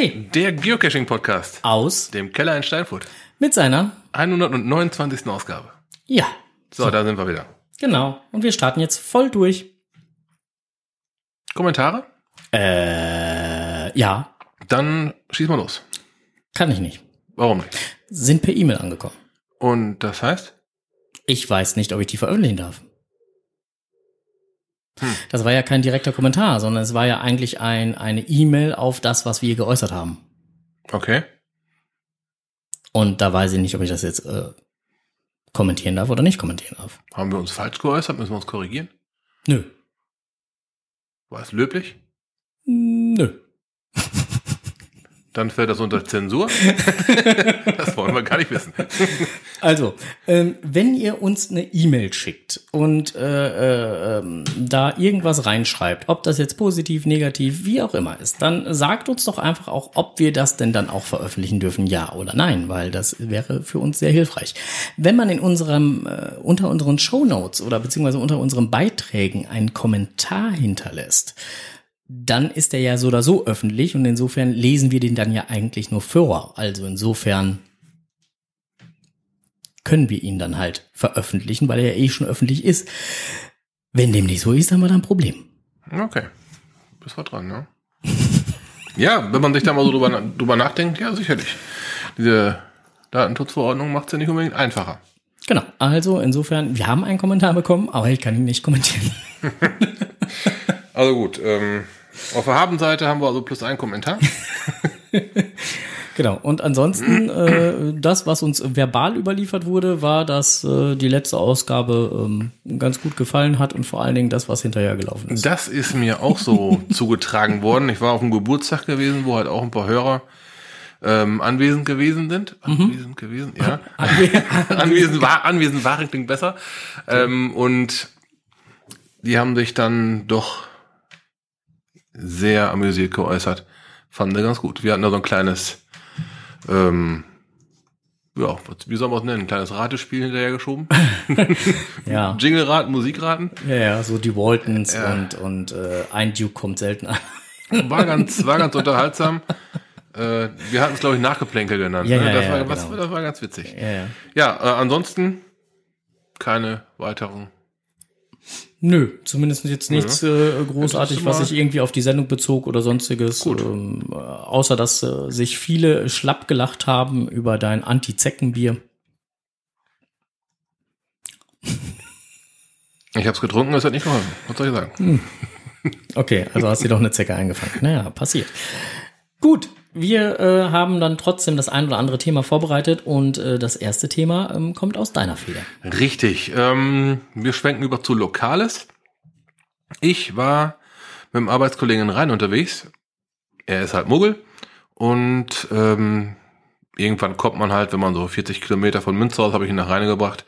Der Geocaching-Podcast aus dem Keller in Steinfurt. mit seiner, 129. Ausgabe. ja, So, da sind wir wieder. genau. Und wir starten jetzt voll durch. Kommentare? Äh, ja, Dann schieß mal los. kann ich nicht. Warum nicht? Sind per E-Mail angekommen. Und das heißt? Ich weiß nicht, ob ich die veröffentlichen darf. Hm. Das war ja kein direkter Kommentar, sondern es war ja eigentlich ein, eine E-Mail auf das, was wir geäußert haben. Okay. Und da weiß ich nicht, ob ich das jetzt äh, kommentieren darf oder nicht kommentieren darf. Haben wir uns falsch geäußert? Müssen wir uns korrigieren? Nö. War es löblich? Nö. Dann fällt das unter Zensur. das wollen wir gar nicht wissen. Also, ähm, wenn ihr uns eine E-Mail schickt und äh, äh, ähm, da irgendwas reinschreibt, ob das jetzt positiv, negativ, wie auch immer ist, dann sagt uns doch einfach auch, ob wir das denn dann auch veröffentlichen dürfen, ja oder nein, weil das wäre für uns sehr hilfreich. Wenn man in unserem äh, unter unseren Show Notes oder beziehungsweise unter unseren Beiträgen einen Kommentar hinterlässt, dann ist er ja so oder so öffentlich und insofern lesen wir den dann ja eigentlich nur vor. Also insofern können wir ihn dann halt veröffentlichen, weil er ja eh schon öffentlich ist. Wenn dem nicht so ist, haben wir da ein Problem. Okay. Bist wir dran, ne? ja, wenn man sich da mal so drüber, drüber nachdenkt, ja, sicherlich. Diese Datenschutzverordnung macht es ja nicht unbedingt einfacher. Genau, also insofern, wir haben einen Kommentar bekommen, aber ich kann ihn nicht kommentieren. Also gut, ähm, auf der Habenseite haben wir also plus einen Kommentar. Genau, und ansonsten, äh, das, was uns verbal überliefert wurde, war, dass äh, die letzte Ausgabe ähm, ganz gut gefallen hat und vor allen Dingen das, was hinterher gelaufen ist. Das ist mir auch so zugetragen worden. Ich war auf einem Geburtstag gewesen, wo halt auch ein paar Hörer ähm, anwesend gewesen sind. Anwesend gewesen, ja. anwesend war, anwesend war klingt besser. Ähm, und die haben sich dann doch sehr amüsiert geäußert. Fanden wir ganz gut. Wir hatten da so ein kleines, ähm, ja, wie soll man es nennen? Ein kleines Ratespiel hinterher geschoben. Ja, Jingle-Raten, Musikraten. ja, ja, so die Waltons und, und äh, ein Duke kommt selten an. War ganz, war ganz unterhaltsam. Äh, wir hatten es, glaube ich, Nachgeplänkel genannt. Ja, ne? ja, das, ja, war, was, genau. das war ganz witzig. Ja, ja. Ja, äh, ansonsten keine weiteren. Nö, zumindest jetzt nichts äh, großartig, was sich irgendwie auf die Sendung bezog oder sonstiges. Gut. Ähm, äh, außer dass äh, sich viele schlapp gelacht haben über dein Anti-Zeckenbier. Ich habe es getrunken, das hat nicht geholfen. Was soll ich sagen? Okay, also hast dir doch eine Zecke eingefangen. Naja, passiert. Gut, wir äh, haben dann trotzdem das ein oder andere Thema vorbereitet und äh, das erste Thema ähm, kommt aus deiner Feder. Richtig. Ähm, wir schwenken über zu Lokales. Ich war mit dem Arbeitskollegen Rhein unterwegs. Er ist halt Muggel. Und ähm, irgendwann kommt man halt, wenn man so 40 Kilometer von Münster aus, habe ich ihn nach Rheine gebracht,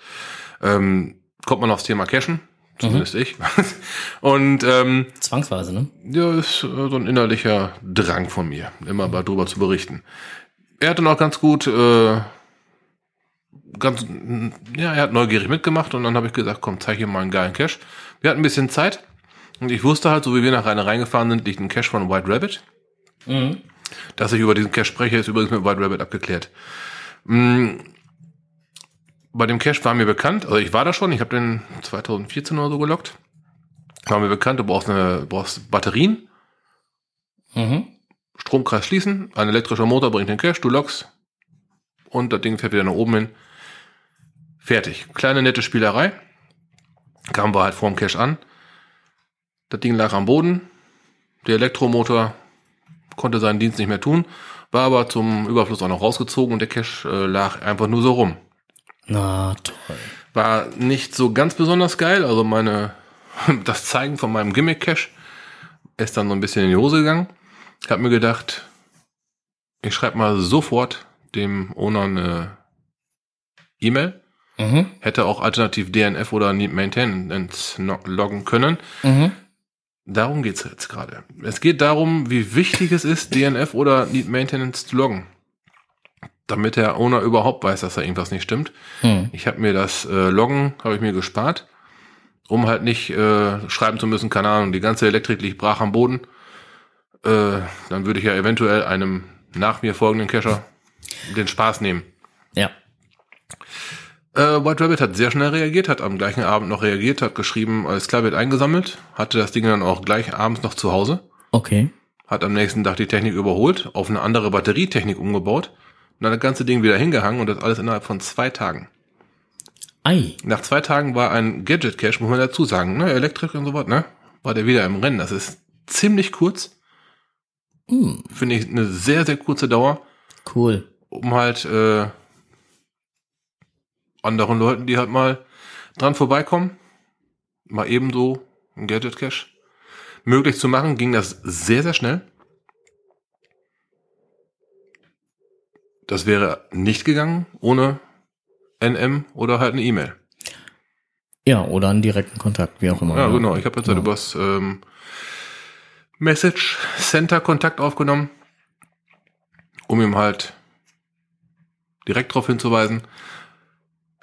ähm, kommt man aufs Thema Cashen. Zumindest ich. Und ähm, Zwangsweise, ne? Ja, ist äh, so ein innerlicher Drang von mir, immer mal drüber zu berichten. Er hat dann auch ganz gut, äh, ganz, ja, er hat neugierig mitgemacht und dann habe ich gesagt, komm, zeig hier mal einen geilen Cache. Wir hatten ein bisschen Zeit und ich wusste halt, so wie wir nach Rheine reingefahren sind, liegt ein Cache von White Rabbit. Mhm. Dass ich über diesen Cache spreche, ist übrigens mit White Rabbit abgeklärt. Mm, Bei dem Cache war mir bekannt, also ich war da schon, ich habe den 2014 oder so gelockt. War mir bekannt, du brauchst, eine, brauchst Batterien, Mhm. Stromkreis schließen, ein elektrischer Motor bringt den Cache, du lockst und das Ding fährt wieder nach oben hin. Fertig. Kleine nette Spielerei. Kamen wir halt vorm Cache an. Das Ding lag am Boden. Der Elektromotor konnte seinen Dienst nicht mehr tun, war aber zum Überfluss auch noch rausgezogen und der Cache äh, lag einfach nur so rum. Na toll. War nicht so ganz besonders geil, also meine, das Zeigen von meinem Gimmick-Cache ist dann so ein bisschen in die Hose gegangen. Ich habe mir gedacht, ich schreibe mal sofort dem Owner eine E-Mail. Mhm. Hätte auch alternativ DNF oder Need Maintenance loggen können. Mhm. Darum geht's jetzt gerade. Es geht darum, wie wichtig es ist, DNF oder Need Maintenance zu loggen. Damit der Owner überhaupt weiß, dass da irgendwas nicht stimmt. Hm. Ich habe mir das äh, Loggen, habe ich mir gespart, um halt nicht äh, schreiben zu müssen, keine Ahnung, die ganze Elektrik liegt brach am Boden. äh, dann würde ich ja eventuell einem nach mir folgenden Cacher den Spaß nehmen. Ja. Äh, White Rabbit hat sehr schnell reagiert, hat am gleichen Abend noch reagiert, hat geschrieben, alles klar, wird eingesammelt, hatte das Ding dann auch gleich abends noch zu Hause, Okay. hat am nächsten Tag die Technik überholt, auf eine andere Batterietechnik umgebaut und dann das ganze Ding wieder hingehangen und das alles innerhalb von zwei Tagen. Ei. Nach zwei Tagen war ein Gadget Cache, muss man dazu sagen, ne, Elektrik und so was, ne, war der wieder im Rennen. Das ist ziemlich kurz, Hm, finde ich eine sehr, sehr kurze Dauer, cool. um halt äh, anderen Leuten, die halt mal dran vorbeikommen, mal ebenso ein Gadget Cache möglich zu machen, ging das sehr, sehr schnell. Das wäre nicht gegangen ohne NM oder halt eine E-Mail. Ja, oder einen direkten Kontakt, wie auch immer. Ja, genau. Ich habe jetzt halt Genau. übers ähm, Message Center Kontakt aufgenommen, um ihm halt direkt darauf hinzuweisen.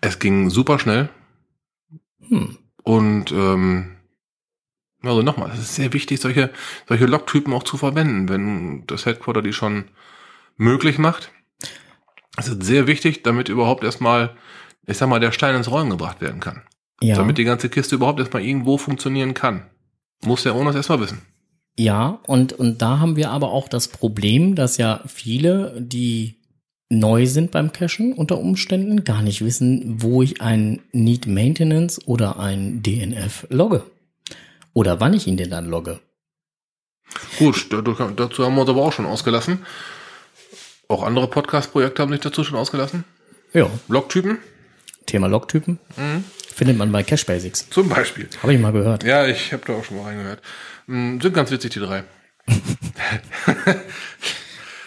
Es ging super schnell Hm. und ähm, also nochmal, es ist sehr wichtig, solche, solche Logtypen auch zu verwenden, wenn das Headquarter die schon möglich macht. Es ist sehr wichtig, damit überhaupt erstmal, ich sag mal, der Stein ins Rollen gebracht werden kann. Ja. Damit die ganze Kiste überhaupt erstmal irgendwo funktionieren kann. Muss der es erstmal wissen. Ja, und, und da haben wir aber auch das Problem, dass ja viele, die neu sind beim Cachen unter Umständen, gar nicht wissen, wo ich ein Need Maintenance oder ein DNF logge. Oder wann ich ihn denn dann logge. Gut, da- da- dazu haben wir uns aber auch schon ausgelassen. Auch andere Podcast-Projekte haben sich dazu schon ausgelassen. Ja, Logtypen Thema Logtypen Mhm. findet man bei Cache Basics. zum Beispiel. Habe ich mal gehört. Ja, ich habe da auch schon mal reingehört. Mm, Sind ganz witzig, die drei.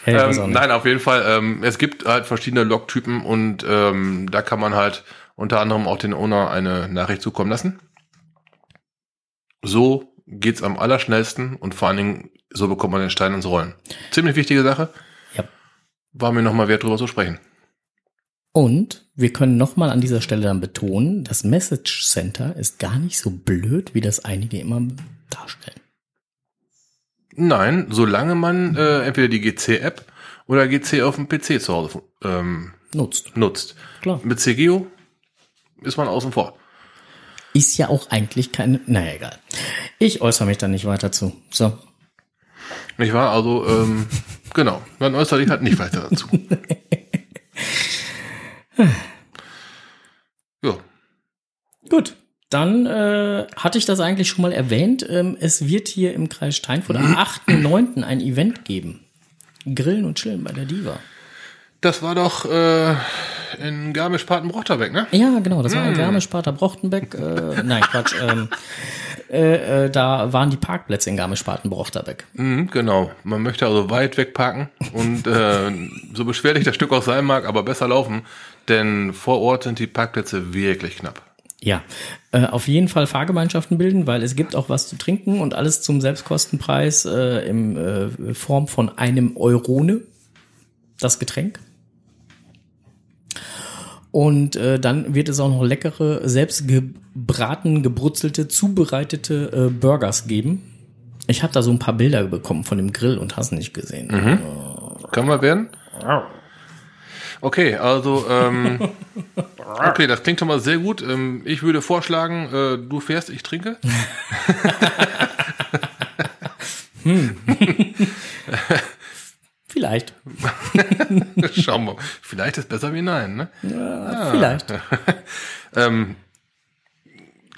Hey, Ähm, nein, auf jeden Fall. Ähm, es gibt halt verschiedene Logtypen und ähm, da kann man halt unter anderem auch den Owner eine Nachricht zukommen lassen. So geht's am allerschnellsten und vor allen Dingen so bekommt man den Stein ins Rollen. Ziemlich wichtige Sache. War mir nochmal wert, drüber zu sprechen. Und wir können nochmal an dieser Stelle dann betonen, das Message Center ist gar nicht so blöd, wie das einige immer darstellen. Nein, solange man äh, entweder die GC-App oder GC auf dem PC zu Hause ähm, Nutzt. nutzt. Klar. Mit CGO ist man außen vor. Ist ja auch eigentlich keine. Naja, egal. Ich äußere mich da nicht weiter zu. So. Nicht wahr? Also, ähm, genau. Dann äußere ich halt nicht weiter dazu. ja. Gut. Dann äh, hatte ich das eigentlich schon mal erwähnt. Ähm, es wird hier im Kreis Steinfurt am 8.9. ein Event geben. Grillen und Chillen bei der Diva. Das war doch äh, in Garmisch-Partenkirchen, ne? Ja, genau, das war ein Garmisch-Pater Brochtenbeck. Äh, nein, Quatsch. Ähm, äh, äh, da waren die Parkplätze in Garmisch-Partenkirchen. Mhm, genau. Man möchte also weit weg parken und äh, so beschwerlich das Stück auch sein mag, aber besser laufen, denn vor Ort sind die Parkplätze wirklich knapp. Ja, äh, auf jeden Fall Fahrgemeinschaften bilden, weil es gibt auch was zu trinken und alles zum Selbstkostenpreis äh, in äh, Form von einem Eurone, das Getränk. Und äh, dann wird es auch noch leckere, selbst gebraten, gebrutzelte, zubereitete äh, Burgers geben. Ich habe da so ein paar Bilder bekommen von dem Grill und hast nicht gesehen. Kann man werden? Okay, also ähm, okay, das klingt schon mal sehr gut. Ähm, ich würde vorschlagen, äh, du fährst, ich trinke. Vielleicht. Schauen wir. Vielleicht ist besser wie nein. Ne? Vielleicht. Ähm,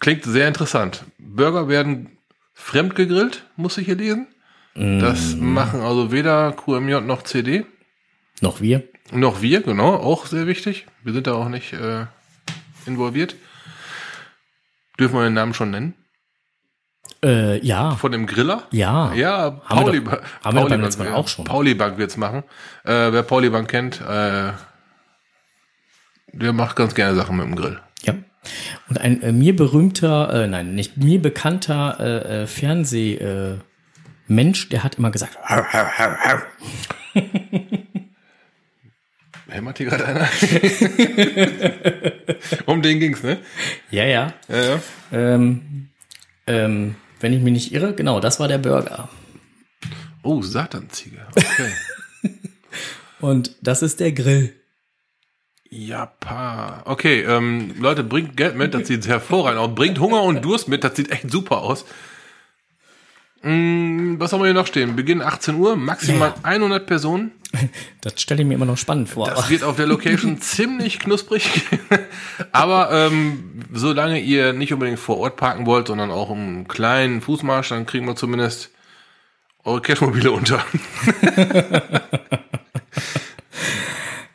klingt sehr interessant. Burger werden fremd gegrillt, muss ich hier lesen. Das machen also weder QMJ noch CD. Noch wir. Noch wir, genau, auch sehr wichtig. Wir sind da auch nicht äh, involviert. Dürfen wir den Namen schon nennen? Äh, ja. Von dem Griller? Ja. Ja, Haben wir Pauli, doch- haben wir doch beim letzten Mal auch schon. Pauli Bank wird's machen. Äh, wer Pauli Bank kennt, äh, der macht ganz gerne Sachen mit dem Grill. Ja. Und ein äh, mir berühmter, äh, nein, nicht mir bekannter äh, äh, Fernseh äh, Mensch, der hat immer gesagt. Hämmert hier gerade einer? um den ging's, ne? ja, ja. Ja, ja. Ähm, ähm, wenn ich mich nicht irre, genau, das war der Burger. Oh, Satanziege. Okay. Und das ist der Grill. ja, pa. Okay, ähm, Leute, bringt Geld mit, das sieht hervorragend aus. Bringt Hunger und Durst mit, das sieht echt super aus. Mm, was haben wir hier noch stehen? Beginn 18 Uhr, maximal 100 Personen. Das stelle ich mir immer noch spannend vor. Das wird auf der Location ziemlich knusprig. Aber ähm, solange ihr nicht unbedingt vor Ort parken wollt, sondern auch einen kleinen Fußmarsch, dann kriegen wir zumindest eure Cashmobile unter.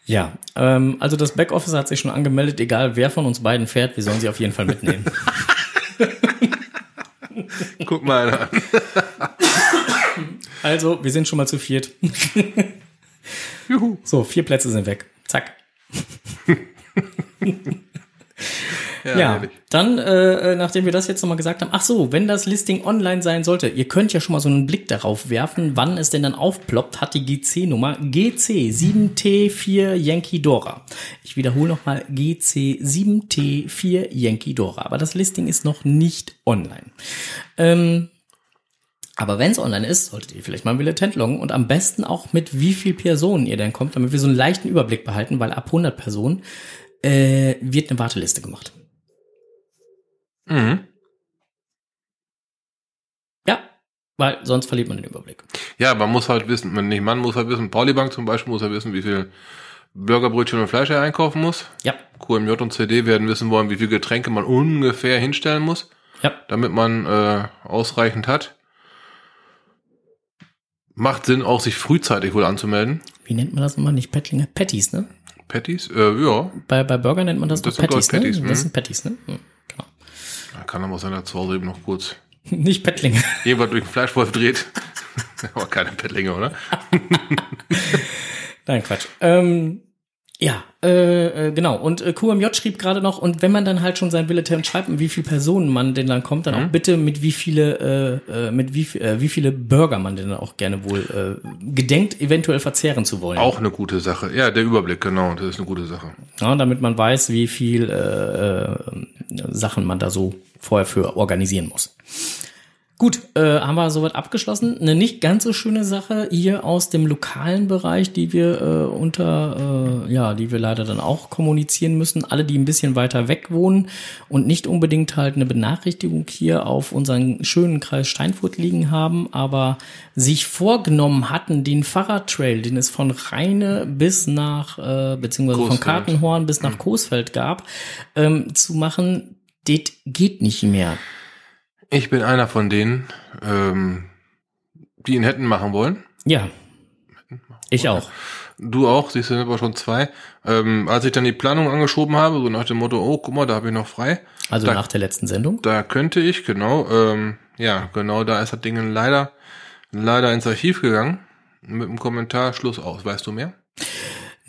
ja, ähm, also das Backoffice hat sich schon angemeldet, egal wer von uns beiden fährt, wir sollen sie auf jeden Fall mitnehmen. Guck mal an. Also, wir sind schon mal zu viert. Juhu. So, vier Plätze sind weg. Zack. Ja, herrlich. Dann, äh, nachdem wir das jetzt nochmal gesagt haben, ach so, wenn das Listing online sein sollte, ihr könnt ja schon mal so einen Blick darauf werfen, wann es denn dann aufploppt, hat die GC-Nummer GC 7T4 Yankee Dora. Ich wiederhole nochmal GC 7T4 Yankee Dora, aber das Listing ist noch nicht online. Ähm, aber wenn es online ist, solltet ihr vielleicht mal ein Billetent loggen und am besten auch mit wie viel Personen ihr denn kommt, damit wir so einen leichten Überblick behalten, weil ab 100 Personen äh, wird eine Warteliste gemacht. Mhm. Ja, weil sonst verliert man den Überblick. Ja, man muss halt wissen, man nicht man muss halt wissen, Pauli Bank zum Beispiel muss halt wissen, wie viel Burgerbrötchen und Fleisch er einkaufen muss. Ja, QMJ und CD werden wissen wollen, wie viel Getränke man ungefähr hinstellen muss, ja, damit man äh, ausreichend hat. Macht Sinn, auch sich frühzeitig wohl anzumelden. wie nennt man das nochmal? Nicht Pattlinge? Patties, ne? Patties? Äh, ja, Bei, bei Burger nennt man das, Das doch Patties, ich, Patties, ne? Das mhm. sind Patties, ne? Hm. Da kann aber sein, dass zu Hause eben noch kurz Nicht Pattlinge. jemand durch den Fleischwolf dreht. aber keine Pettlinge, oder? Nein, Quatsch. Ähm, ja, äh, äh, genau. Und äh, QMJ schrieb gerade noch, und wenn man dann halt schon sein Bulletin schreibt, mit wie viele Personen man denn dann kommt, dann Mhm. auch bitte mit wie viele, äh, äh, mit wie, äh, wie viele Burger man denn auch gerne wohl äh, gedenkt, eventuell verzehren zu wollen. Auch eine gute Sache. Ja, der Überblick, genau, das ist eine gute Sache. Ja, damit man weiß, wie viel äh, äh, Sachen man da so vorher für organisieren muss. Gut, äh, haben wir soweit abgeschlossen. Eine nicht ganz so schöne Sache hier aus dem lokalen Bereich, die wir äh, unter, äh, ja, die wir leider dann auch kommunizieren müssen. Alle, die ein bisschen weiter weg wohnen und nicht unbedingt halt eine Benachrichtigung hier auf unseren schönen Kreis Steinfurt liegen haben, aber sich vorgenommen hatten, den Fahrradtrail, den es von Rheine bis nach, äh, beziehungsweise von Coesfeld. Kartenhorn bis nach Coesfeld gab, ähm, zu machen, das geht nicht mehr. Ich bin einer von denen, ähm, die ihn hätten machen wollen. Ja. Ich auch. Du auch, siehst du, sind aber schon zwei. Ähm, als ich dann die Planung angeschoben habe, so nach dem Motto, oh, guck mal, da habe ich noch frei. Also Da- nach der letzten Sendung. Da könnte ich, genau, ähm, ja, genau, da ist das Ding leider, leider ins Archiv gegangen. Mit dem Kommentar, Schluss aus. Weißt du mehr?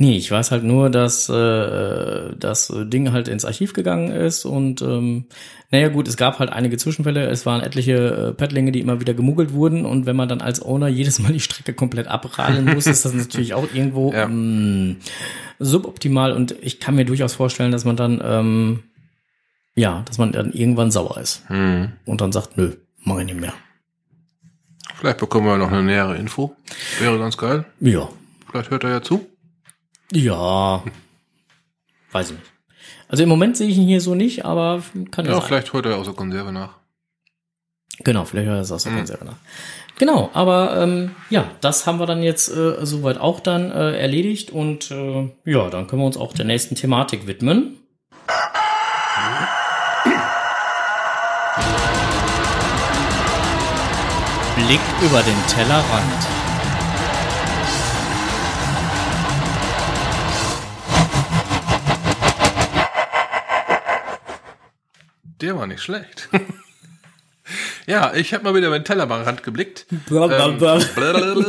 Nee, ich weiß halt nur, dass äh, das Ding halt ins Archiv gegangen ist und ähm, naja gut, es gab halt einige Zwischenfälle, es waren etliche äh, Paddlinge, die immer wieder gemuggelt wurden und wenn man dann als Owner jedes Mal die Strecke komplett abradeln muss, ist das natürlich auch irgendwo Ja. ähm, suboptimal und ich kann mir durchaus vorstellen, dass man dann ähm, ja, dass man dann irgendwann sauer ist Hm. und dann sagt, nö, mach ich nicht mehr. Vielleicht bekommen wir noch eine nähere Info. Wäre ganz geil. Ja, Vielleicht hört er ja zu. Ja, weiß ich nicht. Also im Moment sehe ich ihn hier so nicht, aber kann ja, Ja, sein. vielleicht hört er aus der Konserve nach. Genau, vielleicht hört er aus der Mhm. Konserve nach. Genau, aber ähm, ja, das haben wir dann jetzt äh, soweit auch dann äh, erledigt und äh, ja, dann können wir uns auch der nächsten Thematik widmen. Blick über den Tellerrand. Der war nicht schlecht. ja, ich habe mal wieder über den Tellerrand geblickt. Ähm, Blablabla.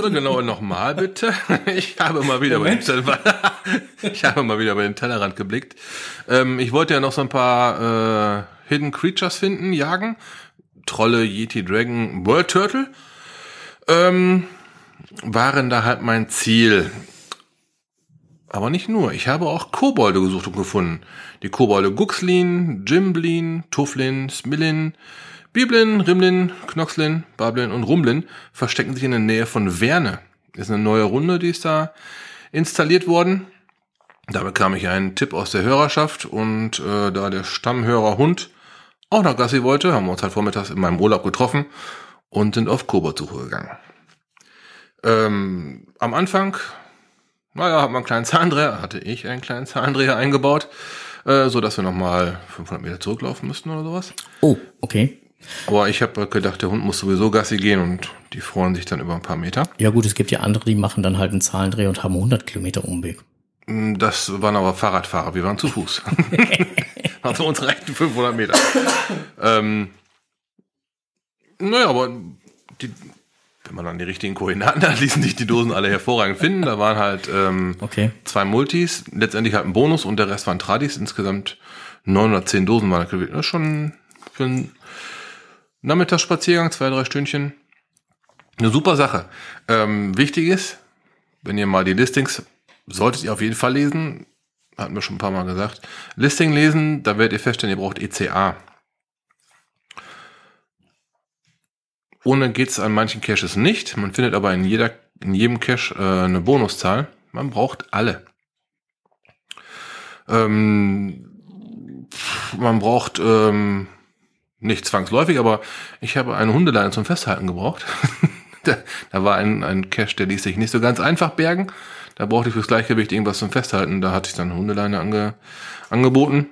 genau, nochmal bitte. Ich habe mal wieder über den Tellerrand, ich habe mal wieder über den Tellerrand geblickt. Ähm, ich wollte ja noch so ein paar äh, Hidden Creatures finden, jagen. Trolle, Yeti, Dragon, World Turtle. Ähm, waren da halt mein Ziel. Aber nicht nur. Ich habe auch Kobolde gesucht und gefunden. Die Kobolde Guxlin, Jimblin, Tuflin, Smillin, Biblin, Rimlin, Knoxlin, Bablin und Rumlin verstecken sich in der Nähe von Werne. Ist eine neue Runde, die ist da installiert worden. Da bekam ich einen Tipp aus der Hörerschaft und äh, da der Stammhörer Hund auch nach Gassi wollte, haben wir uns halt vormittags in meinem Urlaub getroffen und sind auf Koboldsuche gegangen. Ähm, am Anfang, naja, hat man einen kleinen Zahndreher, hatte ich einen kleinen Zahndreher eingebaut, äh, so dass wir nochmal 500 Meter zurücklaufen müssten oder sowas. Oh, okay. Aber ich habe gedacht, der Hund muss sowieso Gassi gehen und die freuen sich dann über ein paar Meter. Ja gut, es gibt ja andere, die machen dann halt einen Zahlendreh und haben 100 Kilometer Umweg. Mm, Das waren aber Fahrradfahrer, wir waren zu Fuß. also uns reichten 500 Meter. ähm, naja, aber die, wenn man dann die richtigen Koordinaten hat, ließen sich die Dosen alle hervorragend finden. Da waren halt ähm, Okay. zwei Multis, letztendlich halt ein Bonus und der Rest waren Tradis. Insgesamt 910 Dosen waren da gewählt. Das ist schon für einen Nachmittagsspaziergang, zwei, drei Stündchen. Eine super Sache. Ähm, wichtig ist, wenn ihr mal die Listings, solltet ihr auf jeden Fall lesen, hatten wir schon ein paar Mal gesagt, Listing lesen, da werdet ihr feststellen, ihr braucht ECA. Ohne geht's an manchen Caches nicht. Man findet aber in jeder, in jedem Cache äh, eine Bonuszahl. Man braucht alle. Ähm, man braucht ähm, nicht zwangsläufig, aber ich habe eine Hundeleine zum Festhalten gebraucht. da, da war ein, ein Cache, der ließ sich nicht so ganz einfach bergen. Da brauchte ich fürs Gleichgewicht irgendwas zum Festhalten. Da hatte ich dann eine Hundeleine ange, angeboten.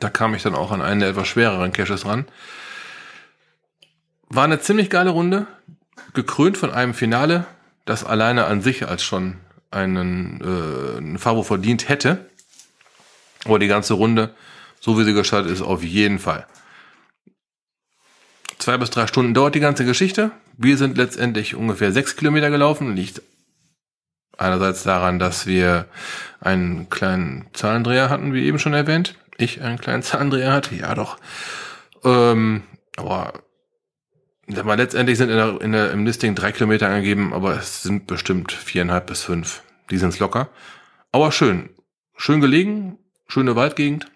Da kam ich dann auch an einen der etwas schwereren Caches ran. War eine ziemlich geile Runde, gekrönt von einem Finale, das alleine an sich als schon einen, äh, einen Favo verdient hätte. Aber die ganze Runde, so wie sie gestaltet ist, auf jeden Fall. Zwei bis drei Stunden dauert die ganze Geschichte. Wir sind letztendlich ungefähr sechs Kilometer gelaufen. Liegt einerseits daran, dass wir einen kleinen Zahlendreher hatten, wie eben schon erwähnt. Ich einen kleinen Zahlendreher hatte, ja doch. Ähm, aber sag mal, letztendlich sind in der, in der, im Listing drei Kilometer angegeben, aber es sind bestimmt viereinhalb bis fünf. Die sind's locker. Aber schön. Schön gelegen, schöne Waldgegend.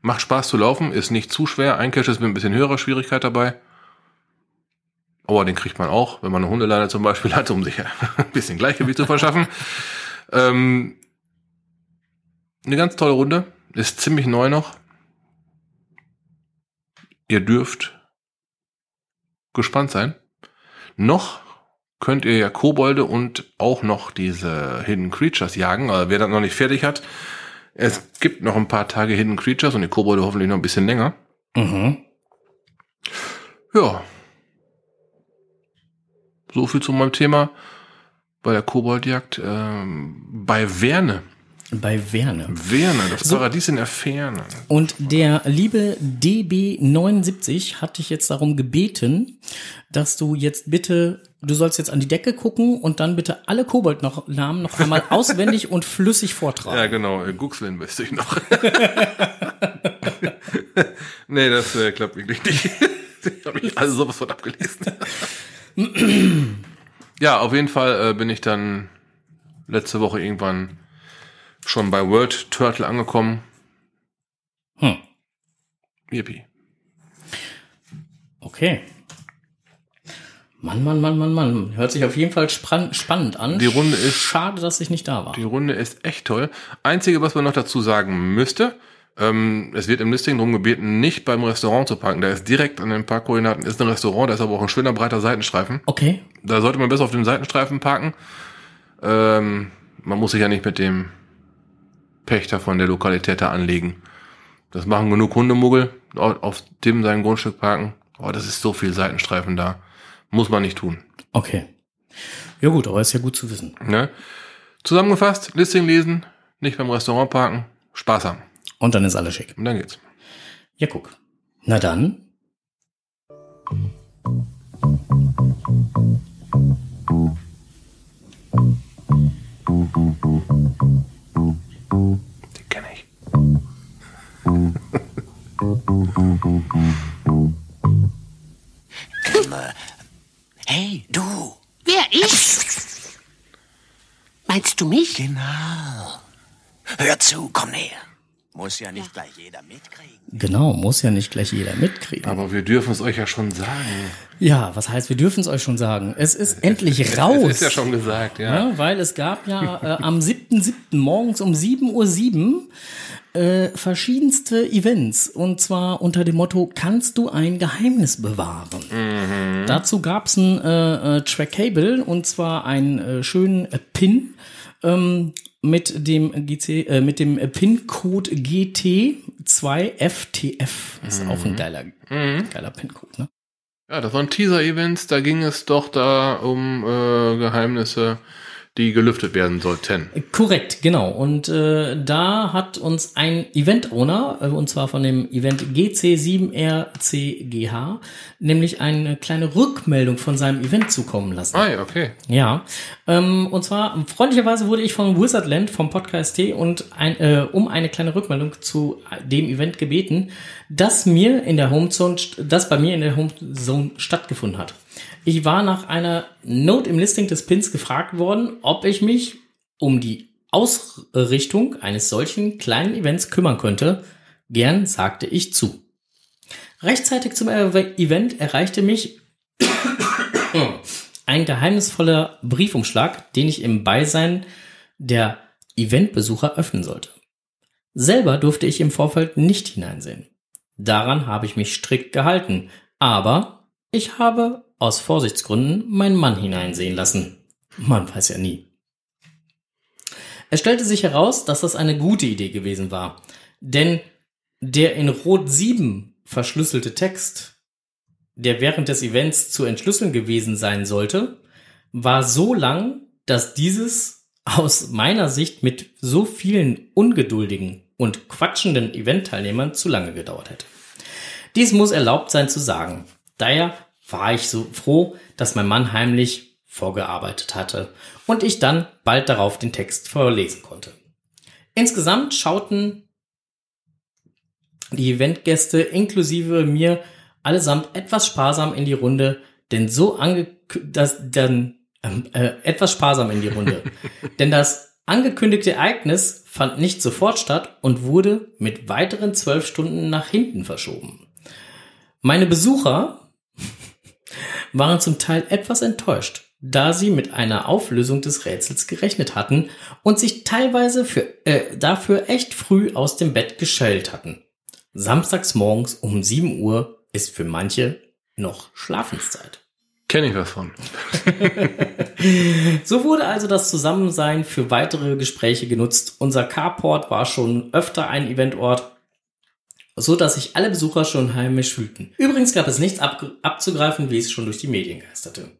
Macht Spaß zu laufen, ist nicht zu schwer. Ein Cache ist mit ein bisschen höherer Schwierigkeit dabei. Aber den kriegt man auch, wenn man eine Hundeleine zum Beispiel hat, um sich ein bisschen Gleichgewicht zu verschaffen. Ähm, eine ganz tolle Runde. Ist ziemlich neu noch. Ihr dürft gespannt sein. Noch könnt ihr ja Kobolde und auch noch diese Hidden Creatures jagen. Also wer das noch nicht fertig hat, es gibt noch ein paar Tage Hidden Creatures und die Kobolde hoffentlich noch ein bisschen länger. Mhm. Ja. So viel zu meinem Thema bei der Koboldjagd. Ähm, bei Werne. Bei Werne. Werne, das So. Paradies in der Ferne. Und der liebe DB79 hat dich jetzt darum gebeten, dass du jetzt bitte, du sollst jetzt an die Decke gucken und dann bitte alle Koboldnamen noch einmal auswendig und flüssig vortragen. Ja, genau. äh, Guxlin wüsste ich noch. nee, das äh, klappt wirklich nicht. ich habe mich alle sowas von abgelesen. ja, auf jeden Fall äh, bin ich dann letzte Woche irgendwann schon bei World Turtle angekommen. Hm. Yippie. Okay. Mann, Mann, Mann, Mann, Mann. Hört sich auf jeden Fall spann spannend an. Die Runde ist- Schade, dass ich nicht da war. Die Runde ist echt toll. Einzige, was man noch dazu sagen müsste, ähm, es wird im Listing darum gebeten, nicht beim Restaurant zu parken. Da ist direkt an den Parkkoordinaten ist ein Restaurant, da ist aber auch ein schöner breiter Seitenstreifen. Okay. Da sollte man besser auf dem Seitenstreifen parken. Ähm, man muss sich ja nicht mit dem Pächter von der Lokalität da anlegen. Das machen genug Hundemuggel, auf auf dem sein Grundstück parken. Oh, das ist so viel Seitenstreifen da. Muss man nicht tun. Okay. Ja gut, aber ist ja gut zu wissen. Ne? Zusammengefasst, Listing lesen, nicht beim Restaurant parken, Spaß haben. Und dann ist alles schick. Und dann geht's. Ja, guck. Na dann. Den kenne ich. Hey, du. Wer ich? Meinst du mich? Genau. Hör zu, komm näher. Muss ja nicht gleich jeder mitkriegen. Genau, muss ja nicht gleich jeder mitkriegen. Aber wir dürfen es euch ja schon sagen. Ja, was heißt, wir dürfen es euch schon sagen. Es ist endlich raus. Es ist ja schon gesagt, ja. Ja, weil es gab ja äh, am 7.7. morgens um 7.07 Uhr äh, verschiedenste Events. Und zwar unter dem Motto, kannst du ein Geheimnis bewahren? Dazu gab's ein äh, äh, Trackable und zwar einen äh, schönen äh, Pin ähm, mit dem GC, äh, mit dem PIN-Code GT2FTF. Ist auch ein geiler, geiler PIN-Code, ne? Ja, das waren Teaser-Events, da ging es doch da um äh, Geheimnisse, die gelüftet werden sollten. Korrekt, genau. Und äh, da hat uns ein Event-Owner, äh, und zwar von dem Event GC7RCGH, nämlich eine kleine Rückmeldung von seinem Event zukommen lassen. Ah ja, okay. Ja, ähm, und zwar freundlicherweise wurde ich von Wizardland vom Podcast T und ein, äh, um eine kleine Rückmeldung zu dem Event gebeten, das mir in der Homezone, das bei mir in der Homezone stattgefunden hat. Ich war nach einer Note im Listing des Pins gefragt worden, ob ich mich um die Ausrichtung eines solchen kleinen Events kümmern könnte. Gern sagte ich zu. Rechtzeitig zum Event erreichte mich ein geheimnisvoller Briefumschlag, den ich im Beisein der Eventbesucher öffnen sollte. Selber durfte ich im Vorfeld nicht hineinsehen. Daran habe ich mich strikt gehalten, aber ich habe aus Vorsichtsgründen meinen Mann hineinsehen lassen. Man weiß ja nie. Es stellte sich heraus, dass das eine gute Idee gewesen war, denn der in Rot 7 verschlüsselte Text, der während des Events zu entschlüsseln gewesen sein sollte, war so lang, dass dieses aus meiner Sicht mit so vielen ungeduldigen und quatschenden Eventteilnehmern zu lange gedauert hätte. Dies muss erlaubt sein zu sagen. Daher war ich so froh, dass mein Mann heimlich vorgearbeitet hatte und ich dann bald darauf den Text vorlesen konnte. Insgesamt schauten die Eventgäste inklusive mir allesamt etwas sparsam in die Runde, denn so ange das dann ähm, äh, etwas sparsam in die Runde, denn das angekündigte Ereignis fand nicht sofort statt und wurde mit weiteren zwölf Stunden nach hinten verschoben. Meine Besucher waren zum Teil etwas enttäuscht, da sie mit einer Auflösung des Rätsels gerechnet hatten und sich teilweise für, äh, dafür echt früh aus dem Bett geschellt hatten. Samstags morgens um 7 Uhr ist für manche noch Schlafenszeit. Kenne ich was von. So wurde also das Zusammensein für weitere Gespräche genutzt. Unser Carport war schon öfter ein Eventort, so dass sich alle Besucher schon heimisch fühlten. Übrigens gab es nichts ab abzugreifen, wie es schon durch die Medien geisterte.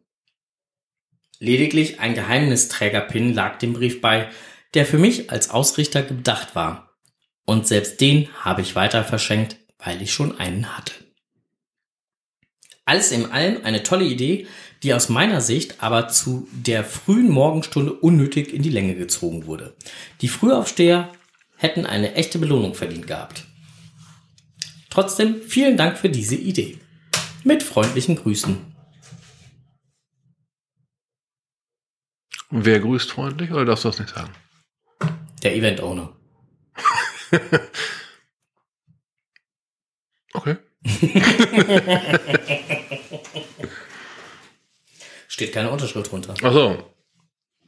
Lediglich ein Geheimnisträger-Pin lag dem Brief bei, der für mich als Ausrichter gedacht war. Und selbst den habe ich weiter verschenkt, weil ich schon einen hatte. Alles in allem eine tolle Idee, die aus meiner Sicht aber zu der frühen Morgenstunde unnötig in die Länge gezogen wurde. Die Frühaufsteher hätten eine echte Belohnung verdient gehabt. Trotzdem vielen Dank für diese Idee. Mit freundlichen Grüßen. Und wer grüßt freundlich oder darfst du das nicht sagen? Der Event Owner. Okay. Steht keine Unterschrift drunter. Ach so.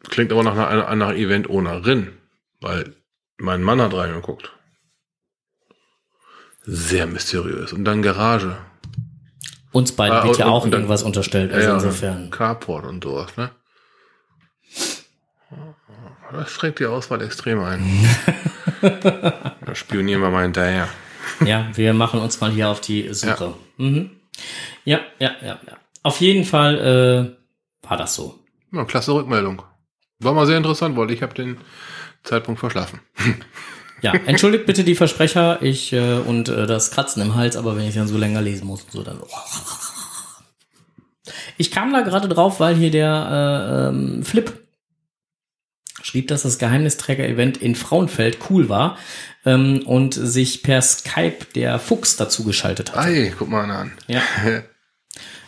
Klingt aber nach einer, einer Event-Ownerin, weil mein Mann hat reingeguckt. Sehr mysteriös. Und dann Garage. Uns beiden Ah, wird und- ja auch und dann- irgendwas unterstellt, also Ja, insofern. Carport und sowas, ne? Das schränkt die Auswahl extrem ein. da spionieren wir mal hinterher. Ja, wir machen uns mal hier auf die Suche. Ja, mhm. ja, ja, ja, ja. Auf jeden Fall äh, war das so. Ja, klasse Rückmeldung. War mal sehr interessant, weil ich habe den Zeitpunkt verschlafen. Ja, entschuldigt bitte die Versprecher ich äh, und äh, das Kratzen im Hals, aber wenn ich dann so länger lesen muss und so, dann. Ich kam da gerade drauf, weil hier der äh, ähm, Flip schrieb, dass das Geheimnisträger-Event in Frauenfeld cool war ähm, und sich per Skype der Fuchs dazu geschaltet hat. Ei, guck mal an. Ja.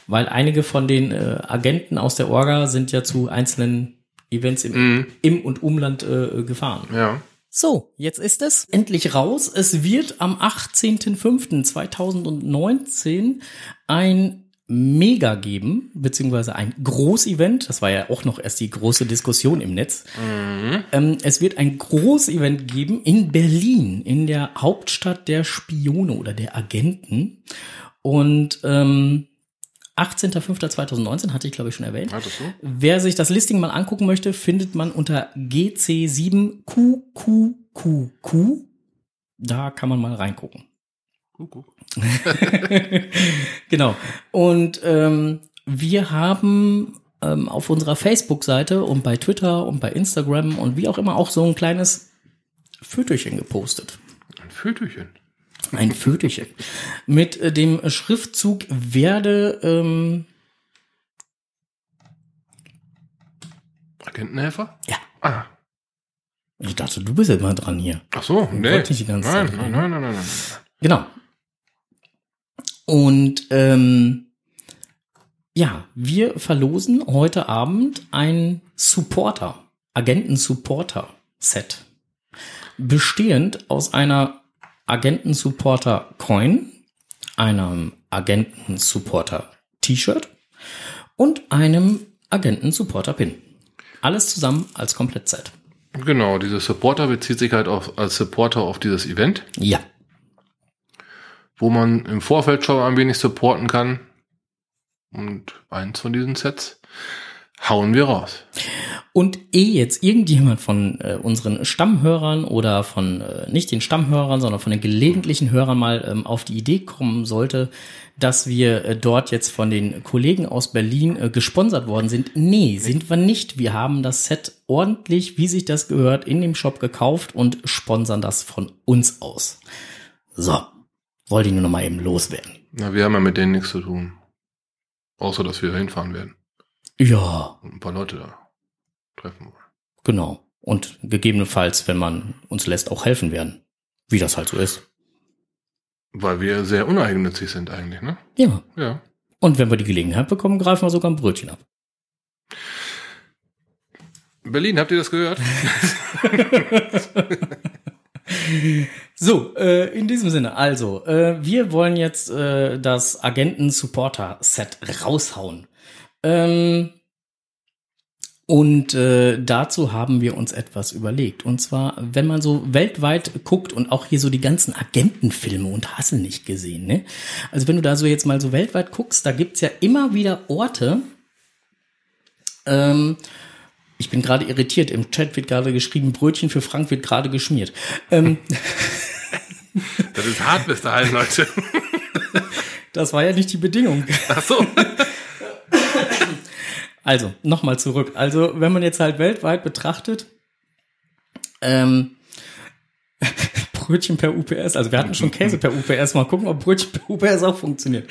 Weil einige von den äh, Agenten aus der Orga sind ja zu einzelnen Events im, Mhm. im und Umland äh, gefahren. Ja. So, jetzt ist es endlich raus. Es wird am 18.05.2019 ein Mega geben, beziehungsweise ein Großevent. Das war ja auch noch erst die große Diskussion im Netz. Ähm, es wird ein Großevent geben in Berlin, in der Hauptstadt der Spione oder der Agenten. Und ähm, 18.05.2019 hatte ich, glaube ich, schon erwähnt. Hat das so? Wer sich das Listing mal angucken möchte, findet man unter GC7QQQQ. Da kann man mal reingucken. Genau. Und ähm, wir haben ähm, auf unserer Facebook-Seite und bei Twitter und bei Instagram und wie auch immer auch so ein kleines Föterchen gepostet. Ein Fötüchen. Ein Föterchen. Mit äh, dem Schriftzug werde ähm, Agentenhelfer? ja. Ah. Ich dachte, du bist jetzt mal dran hier. Ach so, nee. wollte ich die ganze nein, Zeit nein, nein, nein, nein, nein. Genau. Und ähm, ja, wir verlosen heute Abend ein Supporter, Agenten-Supporter-Set. Bestehend aus einer Agenten-Supporter-Coin, einem Agenten-Supporter-T-Shirt und einem Agenten-Supporter-Pin. Alles zusammen als Komplettset. Genau, dieser Supporter bezieht sich halt auf, als Supporter auf dieses Event, Ja. wo man im Vorfeld schon ein wenig supporten kann. Und eins von diesen Sets hauen wir raus. Und eh jetzt irgendjemand von äh, unseren Stammhörern oder von äh, nicht den Stammhörern, sondern von den gelegentlichen Hörern mal ähm, auf die Idee kommen sollte, dass wir äh, dort jetzt von den Kollegen aus Berlin äh, gesponsert worden sind. Nee, sind wir nicht. Wir haben das Set ordentlich, wie sich das gehört, in dem Shop gekauft und sponsern das von uns aus. So, wollte ich nur noch mal eben loswerden. Na, wir haben ja mit denen nichts zu tun. Außer, dass wir hinfahren werden Ja, und ein paar Leute da treffen wollen. genau. Und gegebenenfalls, wenn man uns lässt, auch helfen werden. Wie das halt so ist. Weil wir sehr uneigennützig sind eigentlich, ne? Ja. Ja. Und wenn wir die Gelegenheit bekommen, greifen wir sogar ein Brötchen ab. Berlin, habt ihr das gehört? So, äh, in diesem Sinne, also, äh, wir wollen jetzt äh, das Agenten-Supporter-Set raushauen. Ähm, und äh, dazu haben wir uns etwas überlegt. Und zwar, wenn man so weltweit guckt und auch hier so die ganzen Agentenfilme und hast du nicht gesehen, ne? Also wenn du da so jetzt mal so weltweit guckst, da gibt's ja immer wieder Orte, ähm, ich bin gerade irritiert. Im Chat wird gerade geschrieben, Brötchen für Frank wird gerade geschmiert. Ähm, Das ist hart bis dahin, Leute. das war ja nicht die Bedingung. Ach so. Also, nochmal zurück. Also, wenn man jetzt halt weltweit betrachtet, ähm, Brötchen per UPS, also wir hatten schon Käse per UPS, mal gucken, ob Brötchen per UPS auch funktioniert.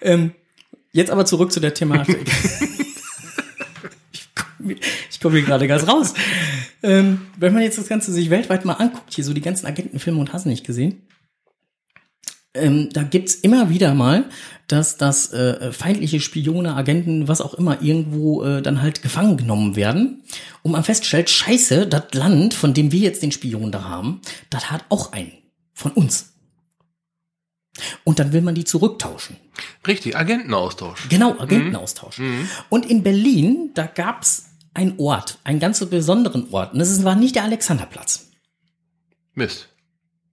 Ähm, jetzt aber zurück zu der Thematik. ich komme ich komm hier gerade ganz raus. Ähm, wenn man jetzt das Ganze sich weltweit mal anguckt, hier so die ganzen Agentenfilme und hast nicht gesehen, ähm, da gibt's immer wieder mal, dass das äh, feindliche Spione, Agenten, was auch immer, irgendwo äh, dann halt gefangen genommen werden und man feststellt, scheiße, das Land, von dem wir jetzt den Spion da haben, das hat auch einen von uns. Und dann will man die zurücktauschen. Richtig, Agentenaustausch. Genau, Agentenaustausch. Und in Berlin, da gab's einen Ort, einen ganz so besonderen Ort. Und das ist- war nicht der Alexanderplatz. Mist.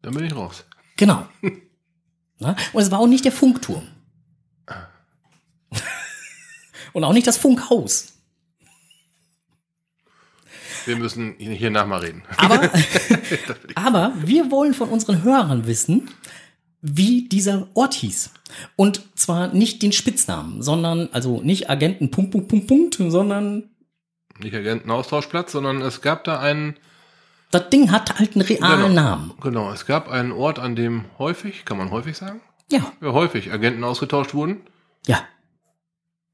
Dann bin ich raus. Genau. Na? Und es war auch nicht der Funkturm. Und auch nicht das Funkhaus. Wir müssen hier nach mal reden. Aber, aber wir wollen von unseren Hörern wissen, wie dieser Ort hieß. Und zwar nicht den Spitznamen, sondern, also nicht Agenten Punkt, Punkt, Punkt, Punkt, sondern Nicht Agentenaustauschplatz, sondern es gab da einen, das Ding hat halt einen realen Genau. Namen. genau, es gab einen Ort, an dem häufig, kann man häufig sagen? Ja, Ja, häufig Agenten ausgetauscht wurden. ja.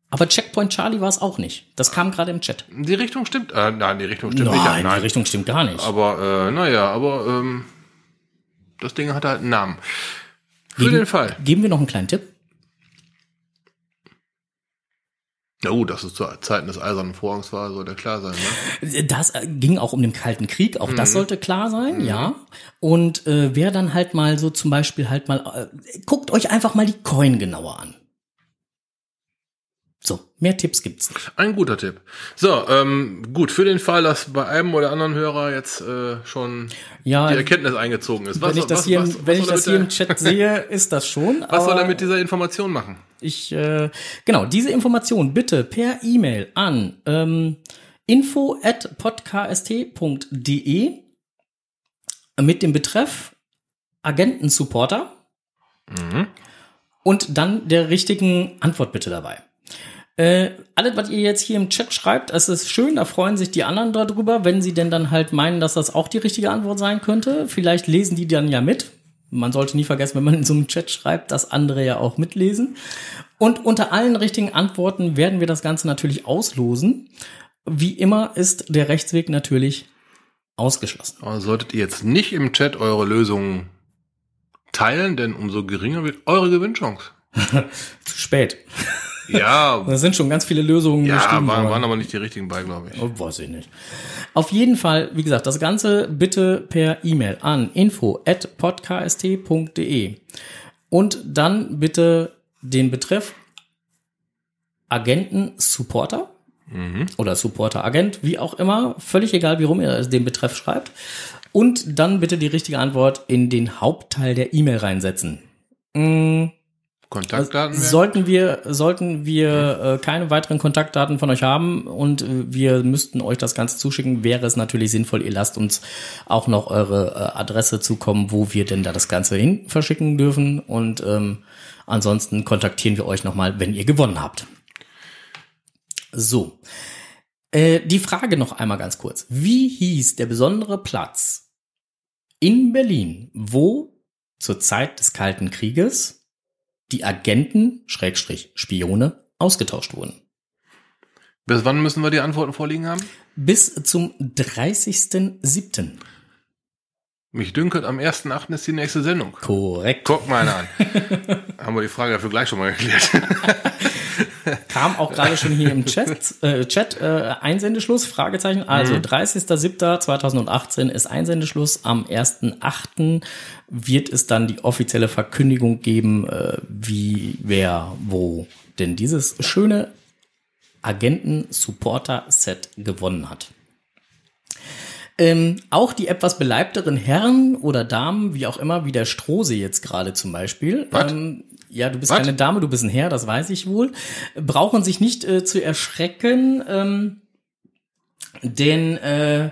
Aber Checkpoint Charlie war es auch nicht. Das kam gerade im Chat. Die Richtung stimmt, äh, nein, die Richtung stimmt Nein, nicht. die Richtung stimmt gar nicht. Aber, äh, naja, aber, ähm, das Ding hatte halt einen Namen. Für Geben- den Fall. Geben wir noch einen kleinen Tipp. Ja, oh, dass es zu Zeiten des Eisernen Vorhangs war, sollte klar sein. Ne? Das äh, ging auch um den Kalten Krieg, auch das sollte klar sein, ja. Und äh, wer dann halt mal so zum Beispiel halt mal, äh, guckt euch einfach mal die Coin genauer an. So, mehr Tipps gibt's nicht. Ein guter Tipp. So, ähm, gut, für den Fall, dass bei einem oder anderen Hörer jetzt äh, schon Ja, die Erkenntnis eingezogen ist. wenn ich das hier, im- wenn ich das hier im Chat sehe, ist das schon. Was soll er mit dieser Information machen? Ich, äh, genau, diese Information bitte per E-Mail an ähm, info at mit dem Betreff Agentensupporter und dann der richtigen Antwort bitte dabei. Äh, alles, was ihr jetzt hier im Chat schreibt, es ist schön, da freuen sich die anderen darüber, wenn sie denn dann halt meinen, dass das auch die richtige Antwort sein könnte. Vielleicht lesen die dann ja mit. Man sollte nie vergessen, wenn man in so einem Chat schreibt, dass andere ja auch mitlesen. Und unter allen richtigen Antworten werden wir das Ganze natürlich auslosen. Wie immer ist der Rechtsweg natürlich ausgeschlossen. Aber solltet ihr jetzt nicht im Chat eure Lösungen teilen, denn umso geringer wird eure Gewinnchance. Zu spät. Ja, Da sind schon ganz viele Lösungen ja geschrieben waren, waren aber nicht die richtigen bei, glaube ich. Oh, weiß ich nicht. Auf jeden Fall, wie gesagt, das Ganze bitte per E-Mail an info at podcast.de und dann bitte den Betreff Agenten Supporter oder Supporter Agent, wie auch immer, völlig egal, wie rum ihr den Betreff schreibt. Und dann bitte die richtige Antwort in den Hauptteil der E-Mail reinsetzen. Kontaktdaten werden? Sollten wir, sollten wir äh, keine weiteren Kontaktdaten von euch haben und äh, wir müssten euch das Ganze zuschicken, wäre es natürlich sinnvoll, ihr lasst uns auch noch eure äh, Adresse zukommen, wo wir denn da das Ganze hin verschicken dürfen. Und ähm, ansonsten kontaktieren wir euch nochmal, wenn ihr gewonnen habt. So. Äh, die Frage noch einmal ganz kurz. Wie hieß der besondere Platz in Berlin, wo zur Zeit des Kalten Krieges die Agenten, Schrägstrich, Spione, ausgetauscht wurden. Bis wann müssen wir die Antworten vorliegen haben? Bis zum 30.07. Mich dünkelt, am 1.8. ist die nächste Sendung. Korrekt. Guck mal an. haben wir die Frage dafür gleich schon mal geklärt. Kam auch gerade schon hier im Chat, äh, Chat äh, Einsendeschluss, Fragezeichen. Also 30.07.2018 ist Einsendeschluss. Am 1.8. wird es dann die offizielle Verkündigung geben, äh, wie, wer, wo denn dieses schöne Agenten-Supporter-Set gewonnen hat. Ähm, auch die etwas beleibteren Herren oder Damen, wie auch immer, wie der Strose jetzt gerade zum Beispiel. Ähm, ja, du bist Was? keine Dame, du bist ein Herr, das weiß ich wohl. Brauchen sich nicht äh, zu erschrecken, ähm, denn äh,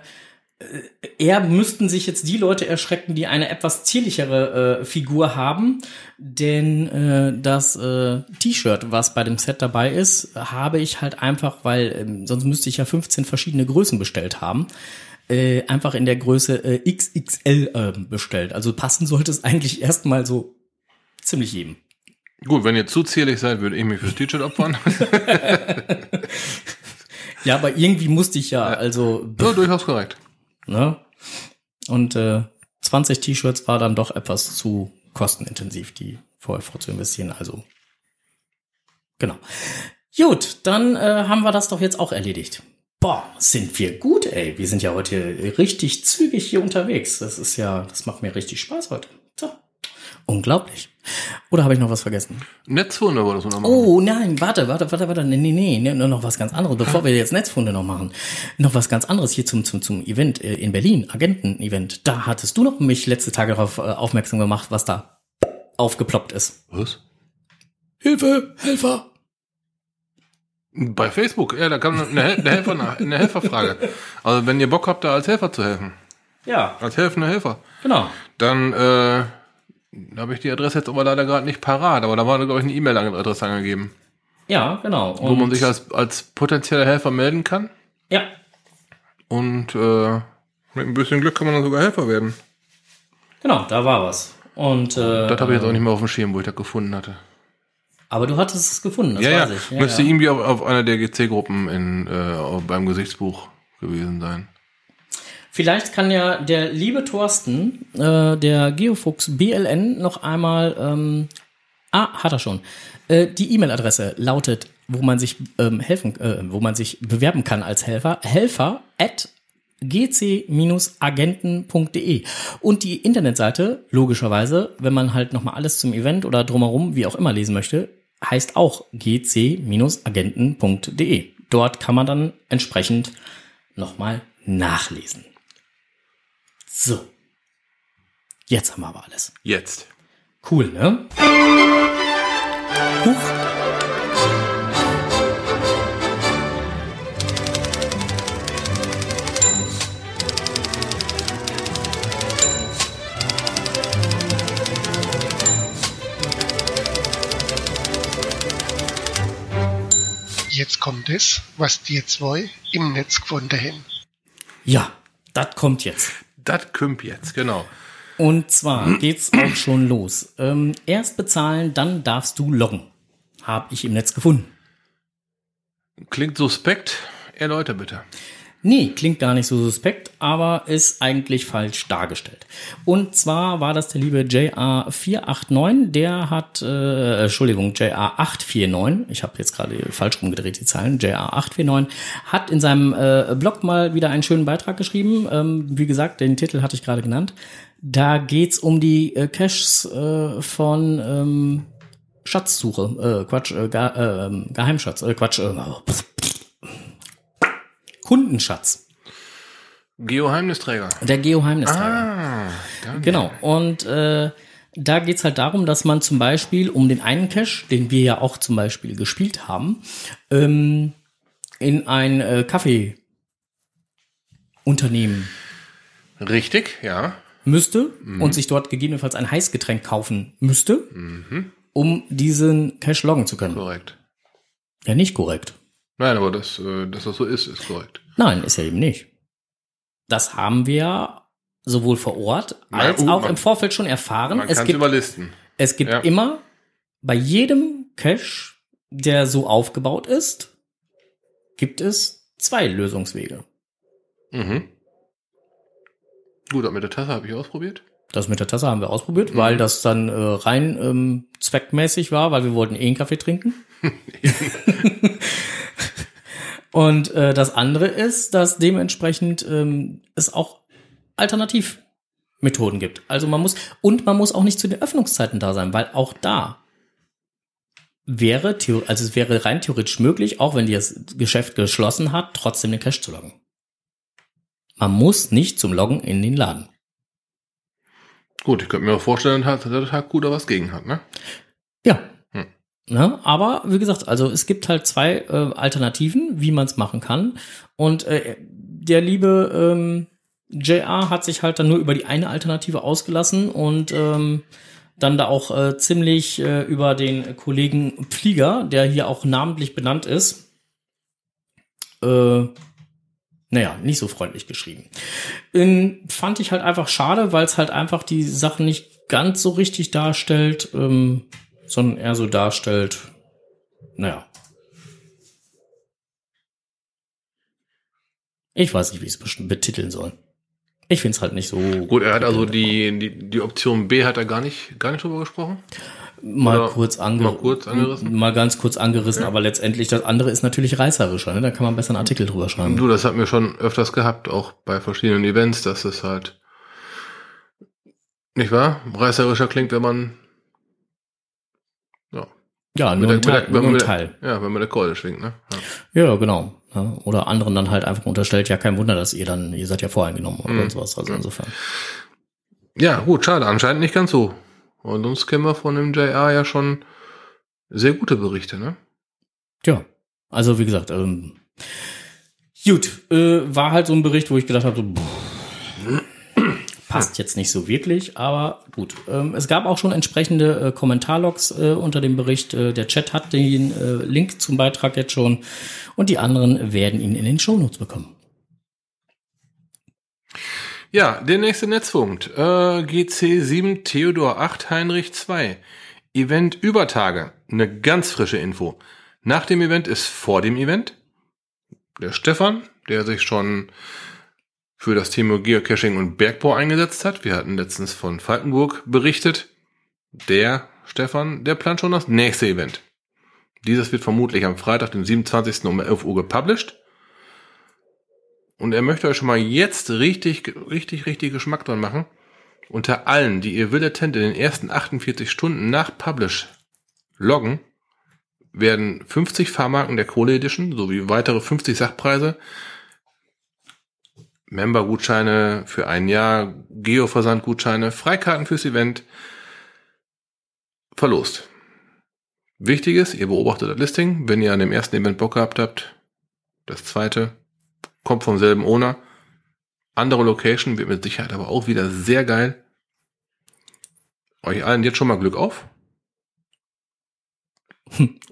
eher müssten sich jetzt die Leute erschrecken, die eine etwas zierlichere äh, Figur haben, denn äh, das äh, T-Shirt, was bei dem Set dabei ist, habe ich halt einfach, weil ähm, sonst müsste ich ja 15 verschiedene Größen bestellt haben, äh, einfach in der Größe äh, XXL äh, bestellt. Also passen sollte es eigentlich erstmal so ziemlich jedem. Gut, wenn ihr zu zierlich seid, würde ich mich fürs T-Shirt opfern. Ja, aber irgendwie musste ich ja, also ja, durchaus korrekt. Ne? Und äh, 20 T-Shirts war dann doch etwas zu kostenintensiv, die vorher vor zu investieren. Also genau. Gut, dann äh, haben wir das doch jetzt auch erledigt. Boah, sind wir gut, ey. Wir sind ja heute richtig zügig hier unterwegs. Das ist ja, das macht mir richtig Spaß heute. So. Unglaublich. Oder habe ich noch was vergessen? Netzfunde wolltest du noch machen. Oh nein, warte, warte, warte, warte. Nee, nee, nee, nur noch was ganz anderes, bevor wir jetzt Netzfunde noch machen. Noch was ganz anderes hier zum, zum, zum Event äh, in Berlin, Agenten-Event. Da hattest du noch mich letzte Tage darauf äh, aufmerksam gemacht, was da aufgeploppt ist. Was? Hilfe, Helfer! Bei Facebook, ja, da kam eine, Hel- eine, Helfer, eine Helferfrage. Also wenn ihr Bock habt, da als Helfer zu helfen, Ja, als helfender Helfer, genau. dann äh, habe ich die Adresse jetzt aber leider gerade nicht parat, aber da war, glaube ich, eine E-Mail-Adresse angegeben, Ja, genau. wo man sich als, als potenzieller Helfer melden kann. ja, Und äh, mit ein bisschen Glück kann man dann sogar Helfer werden. genau, da war was. Und äh, Das habe ich jetzt auch nicht mehr auf dem Schirm, wo ich das gefunden hatte. aber du hattest es gefunden, das ja, ja, weiß ich. Ja, müsste ja. irgendwie auf, auf einer der GC-Gruppen in äh, beim Gesichtsbuch gewesen sein. Vielleicht kann ja der liebe Thorsten, äh, der Geofuchs BLN, noch einmal ähm, Ah, hat er schon. Äh, die E-Mail-Adresse lautet, wo man sich ähm, helfen, äh, wo man sich bewerben kann als Helfer, helfer at gc-agenten.de und die Internetseite logischerweise, wenn man halt noch mal alles zum Event oder drumherum wie auch immer lesen möchte, heißt auch gc-agenten.de. Dort kann man dann entsprechend noch mal nachlesen. So. Jetzt haben wir aber alles. Jetzt. Cool, ne? Huch. Jetzt kommt es, was die zwei im Netz gefunden haben. Ja, das kommt jetzt. Das kümmt jetzt, genau. Und zwar geht's auch schon los. Ähm, erst bezahlen, dann darfst du loggen. Hab ich im Netz gefunden. Klingt suspekt. Erläuter bitte. Nee, klingt gar nicht so suspekt, aber ist eigentlich falsch dargestellt. Und zwar war das der liebe JR489, der hat, äh, Entschuldigung, JR849, ich habe jetzt gerade falsch rumgedreht die Zahlen, JR849, hat in seinem äh, Blog mal wieder einen schönen Beitrag geschrieben. Ähm, wie gesagt, den Titel hatte ich gerade genannt. Da geht's um die äh, Caches äh, von ähm, Schatzsuche, äh, Quatsch, äh, Ge äh, Geheimschatz, äh, Quatsch, äh, Kundenschatz. Geoheimnisträger. Der Geoheimnisträger. Ah, danke. Genau. Und äh, da geht's halt darum, dass man zum Beispiel um den einen Cache, den wir ja auch zum Beispiel gespielt haben, ähm, in ein äh, Kaffeeunternehmen Richtig, ja. müsste und sich dort gegebenenfalls ein Heißgetränk kaufen müsste, um diesen Cache loggen zu können. Korrekt. Ja, nicht korrekt. Nein, aber das, äh, dass das so ist, ist korrekt. Nein, ist ja eben nicht. Das haben wir sowohl vor Ort Na als gut, auch man- im Vorfeld schon erfahren. Man Es gibt überlisten. Es gibt Ja. immer bei jedem Cache, der so aufgebaut ist, gibt es zwei Lösungswege. Mhm. Gut, mit der Tasse habe ich ausprobiert. Das mit der Tasse haben wir Mhm. ausprobiert, weil das dann äh, rein ähm, zweckmäßig war, weil wir wollten eh einen Kaffee trinken. Und äh, das andere ist, dass dementsprechend ähm, es auch Alternativmethoden gibt. Also man muss und man muss auch nicht zu den Öffnungszeiten da sein, weil auch da wäre also es wäre rein theoretisch möglich, auch wenn das Geschäft geschlossen hat, trotzdem den Cash zu loggen. Man muss nicht zum Loggen in den Laden. Gut, ich könnte mir auch vorstellen, dass der Tag gut da was gegen hat, ne? Ja. Ne? Aber wie gesagt, also es gibt halt zwei äh, Alternativen, wie man es machen kann. Und äh, der liebe ähm, JR hat sich halt dann nur über die eine Alternative ausgelassen und ähm, dann da auch äh, ziemlich äh, über den Kollegen Flieger, der hier auch namentlich benannt ist, äh, naja, nicht so freundlich geschrieben. Ähm, fand ich halt einfach schade, weil es halt einfach die Sachen nicht ganz so richtig darstellt, ähm, sondern eher so darstellt, naja. Ich weiß nicht, wie ich es betiteln soll. Ich finde es halt nicht so. Gut, er hat also die, die, die Option B hat er gar nicht, gar nicht drüber gesprochen. mal oder kurz, ange mal kurz angerissen? Mal ganz kurz angerissen, aber letztendlich das andere ist natürlich reißerischer, ne? Da kann man besser einen Artikel drüber schreiben. Du, das hat mir schon öfters gehabt, auch bei verschiedenen Events, dass es halt, nicht wahr? Reißerischer klingt, wenn man, ja, mit nur ein der- Teil. mit Nur ein mit Teil. ja, wenn man der Keule schwingt, ne? Ja. Ja, genau. Ja, oder anderen dann halt einfach unterstellt, ja, kein Wunder, dass ihr dann, ihr seid ja voreingenommen oder Mhm. sowas. Also insofern. Ja, gut, schade, anscheinend nicht ganz so. Und uns kennen wir von dem JR ja schon sehr gute Berichte, ne? Ja, also wie gesagt, ähm, gut, äh, war halt so ein Bericht, wo ich gedacht habe, so, pff, passt jetzt nicht so wirklich, aber gut. Ähm, es gab auch schon entsprechende äh, Kommentarlogs äh, unter dem Bericht. Äh, der Chat hat den äh, Link zum Beitrag jetzt schon und die anderen werden ihn in den Shownotes bekommen. Ja, der nächste Netzpunkt. Äh, GC7 Theodor 8 Heinrich 2. Event über Tage. Eine ganz frische Info. Nach dem Event ist vor dem Event. Der Stefan, der sich schon für das Thema Geocaching und Bergbau eingesetzt hat. Wir hatten letztens von Falkenburg berichtet. Der Stefan, der plant schon das nächste Event. Dieses wird vermutlich am Freitag, den 27. um 11 Uhr gepublished. Und er möchte euch schon mal jetzt richtig, richtig, richtig Geschmack dran machen. Unter allen, die ihr Will-Attent in den ersten 48 Stunden nach Publish loggen, werden 50 Fahrmarken der Kohle Edition sowie weitere 50 Sachpreise, Member-Gutscheine für ein Jahr, Geo-Versand-Gutscheine, Freikarten fürs Event verlost. Wichtig ist, ihr beobachtet das Listing. Wenn ihr an dem ersten Event Bock gehabt habt, das zweite kommt vom selben Owner. Andere Location wird mit Sicherheit aber auch wieder sehr geil. Euch allen jetzt schon mal Glück auf.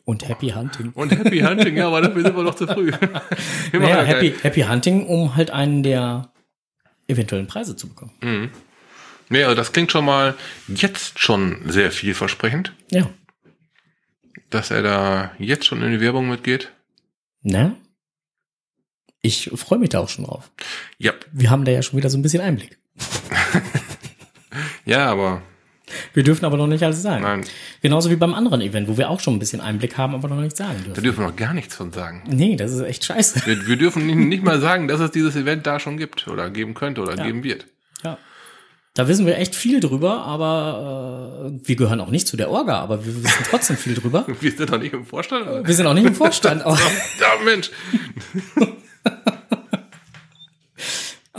Und Happy Hunting. Und Happy Hunting, ja, aber dafür sind wir noch zu früh. Naja, ja Happy, Happy Hunting, um halt einen der eventuellen Preise zu bekommen. kein- Nee, also das klingt schon mal jetzt schon sehr vielversprechend, Ja. dass er da jetzt schon in die Werbung mitgeht. Ne? Ich freue mich da auch schon drauf. Ja, Wir haben da ja schon wieder so ein bisschen Einblick. ja, aber Wir dürfen aber noch nicht alles sagen. nein, Genauso wie beim anderen Event, wo wir auch schon ein bisschen Einblick haben, aber noch nichts sagen da dürfen. dürfen wir noch gar nichts von sagen. Nee, das ist echt scheiße. Wir, wir dürfen nicht, nicht mal sagen, dass es dieses Event da schon gibt oder geben könnte oder Ja. geben wird. Ja. Da wissen wir echt viel drüber, aber äh, wir gehören auch nicht zu der Orga, aber wir wissen trotzdem viel drüber. Wir sind doch nicht im Vorstand. Oder? Wir sind auch nicht im Vorstand, aber, Ja, Mensch.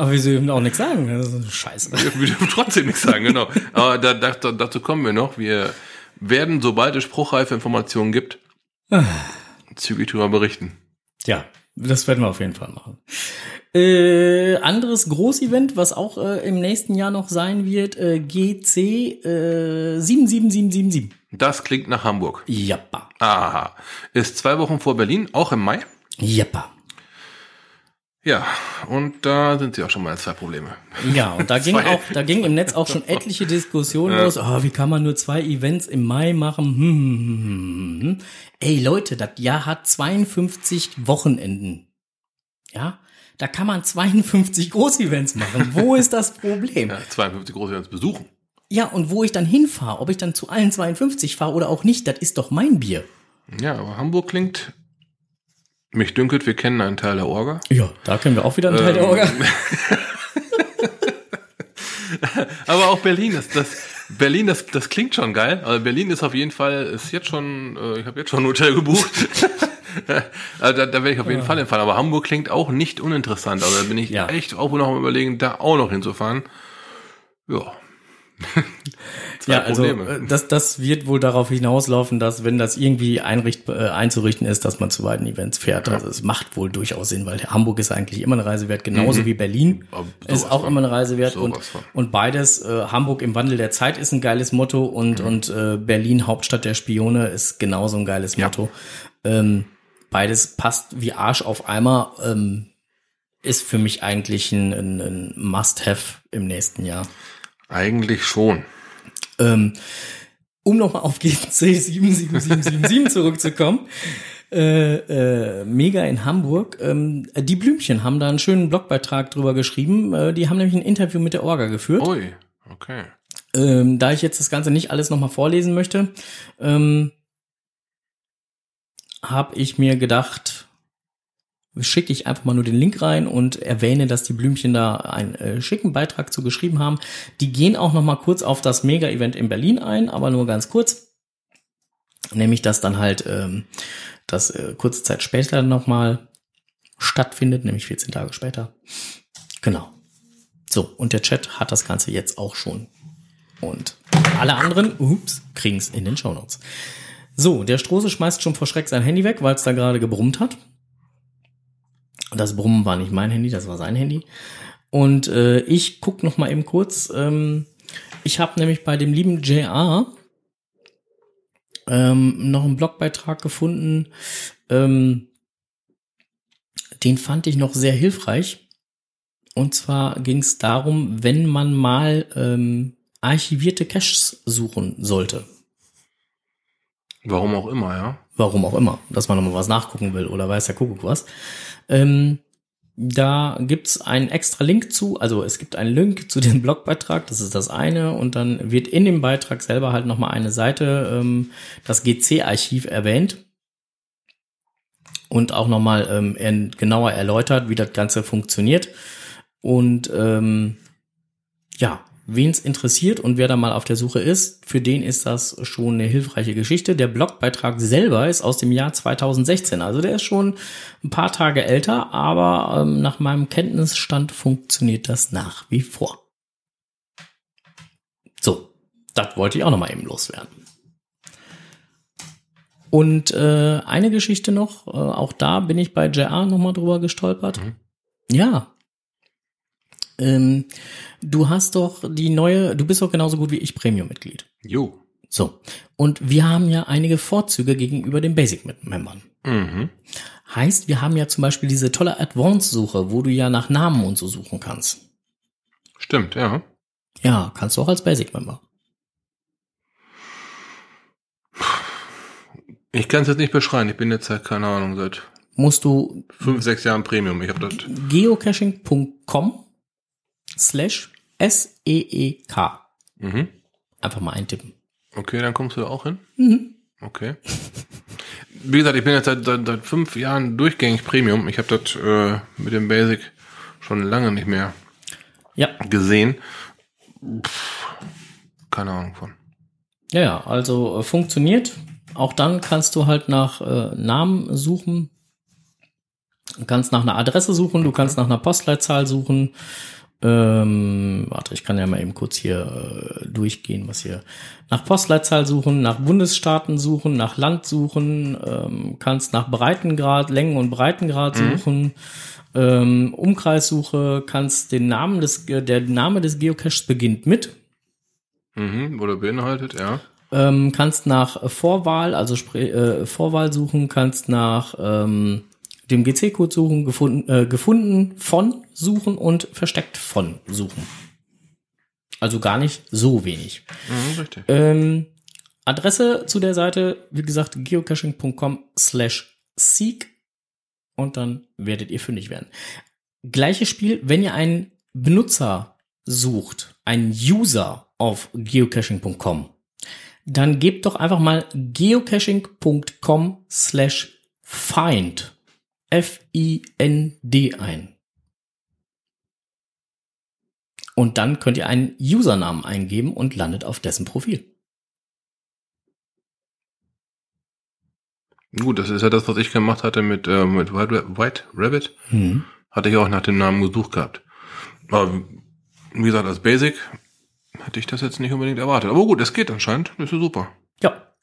aber wir dürfen auch nichts sagen. Das ist scheiße. Wir, dürfen trotzdem nichts sagen, genau. Aber da, da, dazu kommen wir noch. Wir werden, sobald es spruchreife Informationen gibt, zügig darüber berichten. Ja, das werden wir auf jeden Fall machen. Äh, anderes Großevent, was auch äh, im nächsten Jahr noch sein wird, äh, GC äh, 77777. Das klingt nach Hamburg. Jappa. Aha. Ist zwei Wochen vor Berlin, auch im Mai. Jappa. Ja, und da sind sie auch schon mal zwei Probleme. Ja, und da ging auch, da ging im Netz auch schon etliche Diskussionen los. Oh, wie kann man nur zwei Events im Mai machen? Hm, hm, hm, hm, hm. Ey, Leute, das Jahr hat 52 Wochenenden. Ja, da kann man 52 Großevents machen. Wo ist das Problem? Ja, 52 große Events besuchen. Ja, und wo ich dann hinfahre, ob ich dann zu allen 52 fahre oder auch nicht, das ist doch mein Bier. Ja, aber Hamburg klingt. Mich dünkelt, wir kennen einen Teil der Orga. Ja, da können wir auch wieder einen Teil der Orga. Aber auch Berlin, das, das Berlin, das, das klingt schon geil. Also Berlin ist auf jeden Fall, ist jetzt schon, äh, ich habe jetzt schon ein Hotel gebucht. also da, da werde ich auf jeden Fall hinfahren. Aber Hamburg klingt auch nicht uninteressant. Also da bin ich Ja. echt auch noch am überlegen, da auch noch hinzufahren. Ja. Zwei Ja, also Probleme. äh, das, das wird wohl darauf hinauslaufen, dass wenn das irgendwie einricht, äh, einzurichten ist, dass man zu beiden Events fährt. Also es macht wohl durchaus Sinn, weil Hamburg ist eigentlich immer eine Reise wert, genauso wie Berlin Aber ist auch von. immer eine Reise wert. Und, und beides, äh, Hamburg im Wandel der Zeit ist ein geiles Motto und, und äh, Berlin Hauptstadt der Spione ist genauso ein geiles Ja. Motto. Ähm, beides passt wie Arsch auf Eimer. Ähm, ist für mich eigentlich ein, ein, ein Must-Have im nächsten Jahr. Eigentlich schon. Ähm, um nochmal auf GC 77777 zurückzukommen. Äh, äh, Mega in Hamburg. Ähm, die Blümchen haben da einen schönen Blogbeitrag drüber geschrieben. Äh, die haben nämlich ein Interview mit der Orga geführt. Ui, okay. Ähm, da ich jetzt das Ganze nicht alles nochmal vorlesen möchte, ähm, habe ich mir gedacht, schicke ich einfach mal nur den Link rein und erwähne, dass die Blümchen da einen äh, schicken Beitrag zu geschrieben haben. Die gehen auch noch mal kurz auf das Mega-Event in Berlin ein, aber nur ganz kurz. Nämlich, dass dann halt ähm, das äh, kurze Zeit später noch mal stattfindet, nämlich 14 Tage später. Genau. So, und der Chat hat das Ganze jetzt auch schon. Und alle anderen, ups, kriegen's in den Shownotes. So, der Strose schmeißt schon vor Schreck sein Handy weg, weil es da gerade gebrummt hat. Das Brummen war nicht mein Handy, das war sein Handy. Und äh, ich guck noch mal eben kurz. Ähm, ich habe nämlich bei dem lieben JR ähm, noch einen Blogbeitrag gefunden. Ähm, den fand ich noch sehr hilfreich. Und zwar ging es darum, wenn man mal ähm, archivierte Caches suchen sollte. Warum auch immer, ja. Warum auch immer, dass man nochmal was nachgucken will oder weiß der Kuckuck was. Ähm, Da gibt's einen extra Link zu, also es gibt einen Link zu dem Blogbeitrag, das ist das eine, und dann wird in dem Beitrag selber halt nochmal eine Seite, ähm, das GC-Archiv erwähnt und auch nochmal ähm, er- genauer erläutert, wie das Ganze funktioniert. Und ähm, ja, wen es interessiert und wer da mal auf der Suche ist, für den ist das schon eine hilfreiche Geschichte. Der Blogbeitrag selber ist aus dem Jahr 2016, also der ist schon ein paar Tage älter, aber ähm, nach meinem Kenntnisstand funktioniert das nach wie vor. So, das wollte ich auch noch mal eben loswerden. Und äh, eine Geschichte noch, äh, auch da bin ich bei JR noch mal drüber gestolpert. Ja. Ähm, du hast doch die neue, du bist doch genauso gut wie ich Premium-Mitglied. Jo. So. Und wir haben ja einige Vorzüge gegenüber den Basic-Membern. Mhm. Heißt, wir haben ja zum Beispiel diese tolle Advanced-Suche, wo du ja nach Namen und so suchen kannst. Stimmt, ja. Ja, kannst du auch als Basic-Member. Ich kann es jetzt nicht beschreiben. Ich bin jetzt seit, keine Ahnung, seit Musst du fünf, sechs Jahren Premium. Ich habe das. geocaching.com slash S-E-E-K. Mhm. Einfach mal eintippen. Okay, dann kommst du da auch hin. Mhm. Okay. Wie gesagt, ich bin jetzt seit, seit, seit fünf Jahren durchgängig Premium. Ich habe das äh, mit dem Basic schon lange nicht mehr Ja, gesehen. Pff, keine Ahnung von. ja, ja, also äh, funktioniert. Auch dann kannst du halt nach äh, Namen suchen. Du kannst nach einer Adresse suchen, du kannst nach einer Postleitzahl suchen. Ähm, warte, ich kann ja mal eben kurz hier äh, durchgehen, was hier. Nach Postleitzahl suchen, nach Bundesstaaten suchen, nach Land suchen, ähm, kannst nach Breitengrad, Längen- und Breitengrad suchen, ähm, Umkreissuche, kannst den Namen des, Ge- der Name des Geocaches beginnt mit, Mhm, oder beinhaltet, ja. ähm, kannst nach Vorwahl, also spre- äh, Vorwahl suchen, kannst nach ähm, dem GC-Code suchen, gefunden, äh, gefunden von suchen und versteckt von suchen. Also gar nicht so wenig. Mhm, richtig. Ähm, Adresse zu der Seite, wie gesagt, geocaching.com slash seek und dann werdet ihr fündig werden. Gleiches Spiel, wenn ihr einen Benutzer sucht, einen User auf geocaching.com, dann gebt doch einfach mal geocaching.com slash find F-I-N-D ein. Und dann könnt ihr einen Usernamen eingeben und landet auf dessen Profil. Gut, das ist ja das, was ich gemacht hatte mit, äh, mit White, Rabbit. Hm. Hatte ich auch nach dem Namen gesucht gehabt. Aber wie gesagt, als Basic hätte ich das jetzt nicht unbedingt erwartet. Aber gut, es geht anscheinend. Das ist ja super. Ja.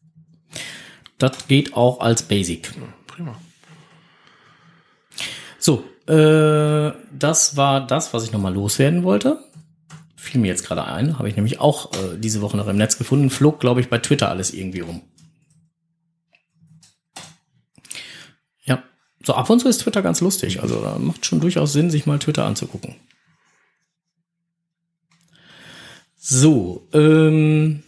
Das geht auch als Basic. Prima. So, äh, das war das, was ich nochmal loswerden wollte. Fiel mir jetzt gerade ein, habe ich nämlich auch äh, diese Woche noch im Netz gefunden, flog, glaube ich, bei Twitter alles irgendwie rum. Ja, so ab und zu ist Twitter ganz lustig, also da macht schon durchaus Sinn, sich mal Twitter anzugucken. So, ähm,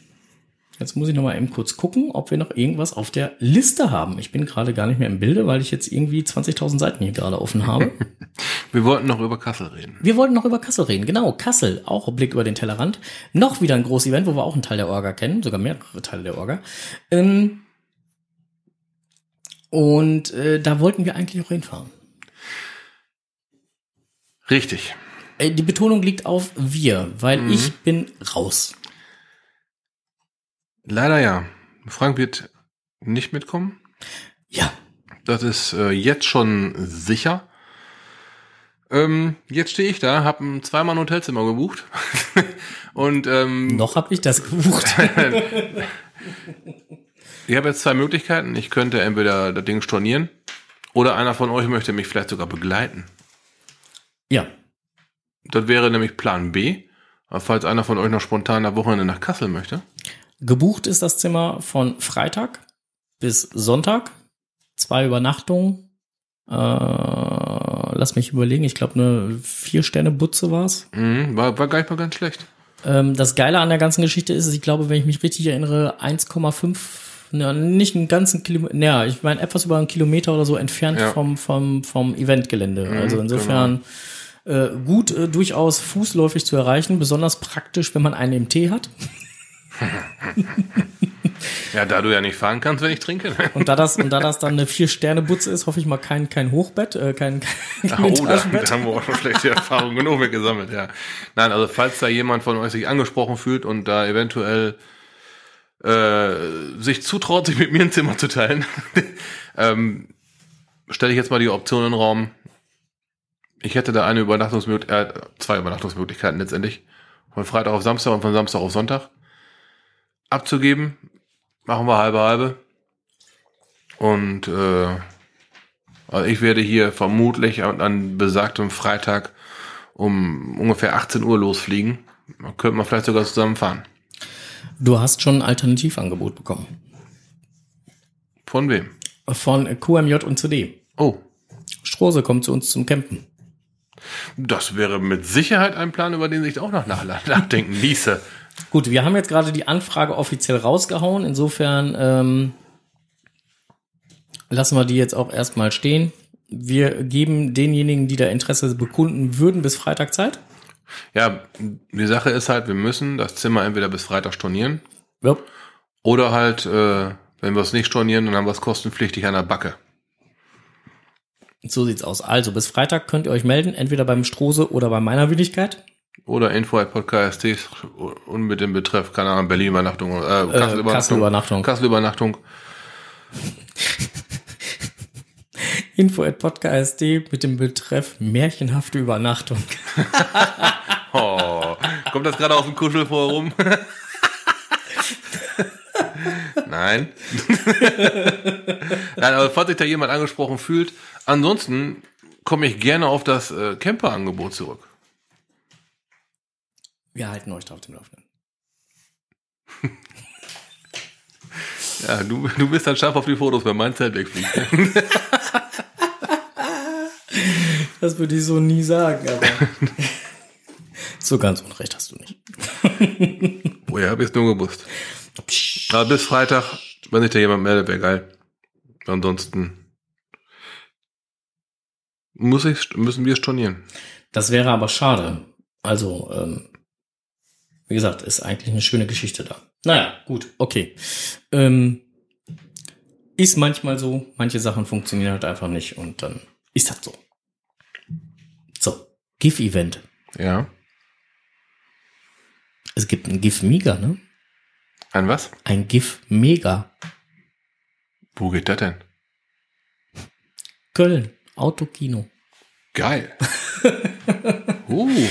Jetzt muss ich noch mal eben kurz gucken, ob wir noch irgendwas auf der Liste haben. Ich bin gerade gar nicht mehr im Bilde, weil ich jetzt irgendwie 20.000 Seiten hier gerade offen habe. Wir wollten noch über Kassel reden. Wir wollten noch über Kassel reden. Genau, Kassel, auch Blick über den Tellerrand. Noch wieder ein großes Event, wo wir auch einen Teil der Orga kennen, sogar mehrere Teile der Orga. Ähm und äh, da wollten wir eigentlich auch hinfahren. Richtig. Äh, die Betonung liegt auf wir, weil ich bin raus. Leider ja. Frank wird nicht mitkommen. Ja, Das ist äh, jetzt schon sicher. Ähm, jetzt stehe ich da, habe zweimal ein Hotelzimmer gebucht. Und ähm, noch habe ich das gebucht. ich habe jetzt zwei Möglichkeiten. Ich könnte entweder das Ding stornieren oder einer von euch möchte mich vielleicht sogar begleiten. ja, Das wäre nämlich Plan B. Falls einer von euch noch spontan am Wochenende nach Kassel möchte. Gebucht ist das Zimmer von Freitag bis Sonntag. Zwei Übernachtungen. Äh, lass mich überlegen. Ich glaube, eine Vier-Sterne-Butze war's. Mhm, war, war gar nicht mal ganz schlecht. Ähm, das Geile an der ganzen Geschichte ist, ich glaube, wenn ich mich richtig erinnere, 1,5 ja, nicht einen ganzen Kilometer, ja, ich meine etwas über einen Kilometer oder so entfernt Ja. vom, vom, vom Eventgelände. Mhm, also insofern äh, gut, äh, durchaus fußläufig zu erreichen, besonders praktisch, wenn man einen MT hat. Ja, da du ja nicht fahren kannst, wenn ich trinke. Und da das, und da das dann eine Vier-Sterne-Butze ist, hoffe ich mal kein, kein Hochbett, äh, kein, kein Oh, da, da haben wir auch schon schlechte Erfahrungen genug mit gesammelt, ja. Nein, also falls da jemand von euch sich angesprochen fühlt und da eventuell äh, sich zutraut, sich mit mir ein Zimmer zu teilen, ähm, stelle ich jetzt mal die Option in den Raum. Ich hätte da eine Übernachtungsmöglichkeit, äh, zwei Übernachtungsmöglichkeiten letztendlich. Von Freitag auf Samstag und von Samstag auf Sonntag abzugeben. Machen wir halbe halbe. Und äh, also ich werde hier vermutlich an, an besagtem Freitag um ungefähr 18 Uhr losfliegen. Da könnte man vielleicht sogar zusammen fahren. Du hast schon ein Alternativangebot bekommen. Von wem? Von QMJ und CD. Oh, Strose kommt zu uns zum Campen. das wäre mit Sicherheit ein Plan, über den sich auch noch nach, nachdenken ließe. Gut, wir haben jetzt gerade die Anfrage offiziell rausgehauen. Insofern ähm, lassen wir die jetzt auch erstmal stehen. Wir geben denjenigen, die da Interesse bekunden würden, bis Freitag Zeit. Ja, die Sache ist halt, wir müssen das Zimmer entweder bis Freitag stornieren Ja. oder halt, äh, wenn wir es nicht stornieren, dann haben wir es kostenpflichtig an der Backe. So sieht's aus. Also bis Freitag könnt ihr euch melden, entweder beim Strose oder bei meiner Willigkeit. Oder info at podcast und mit dem Betreff, keine Ahnung, Berlin-Übernachtung, äh, Kassel-Übernachtung. Kassel-Übernachtung. Kassel-Übernachtung. Info at podcast mit dem Betreff märchenhafte Übernachtung. Oh, kommt das gerade aus dem Kuschelforum? Nein. Nein, aber falls sich da jemand angesprochen fühlt, ansonsten komme ich gerne auf das äh, Camper-Angebot zurück. Wir halten euch da auf dem Laufenden. Ja, du, du bist dann scharf auf die Fotos, wenn mein Zelt wegfliegt. Das würde ich so nie sagen, aber. so ganz unrecht hast du nicht. Woher habe ich es nur gewusst? Aber bis Freitag, wenn sich da jemand meldet, wäre geil. Ansonsten muss ich, müssen wir stornieren. Das wäre aber schade. Also, ähm, wie gesagt, ist eigentlich eine schöne Geschichte da. Naja, gut, okay. Ähm, ist manchmal so, manche Sachen funktionieren halt einfach nicht und dann ist das so. So, GIF-Event. Ja. Es gibt ein GIF-Mega, ne? Ein was? Ein GIF-Mega. Wo geht das denn? Köln, Autokino. Geil. uh.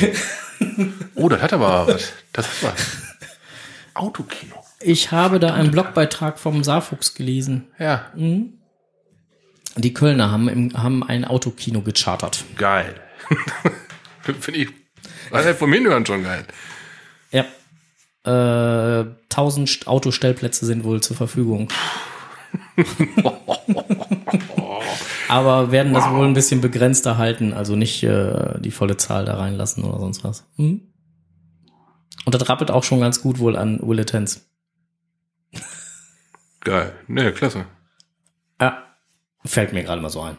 Oh, das hat aber was. Das was. Autokino. Ich habe da einen Blogbeitrag vom Saarfuchs gelesen. Ja, Die Kölner haben, im, haben ein Autokino gechartert. geil. Finde ich. Halt vom Hinhören schon geil. Ja. Äh, 1000 St- Autostellplätze sind wohl zur Verfügung. Aber werden das wohl ein bisschen begrenzter halten, also nicht äh, die volle Zahl da reinlassen oder sonst was. Mhm. Und das rappelt auch schon ganz gut wohl an Willetens. Geil. Ne, klasse. Ja, fällt mir gerade mal so ein.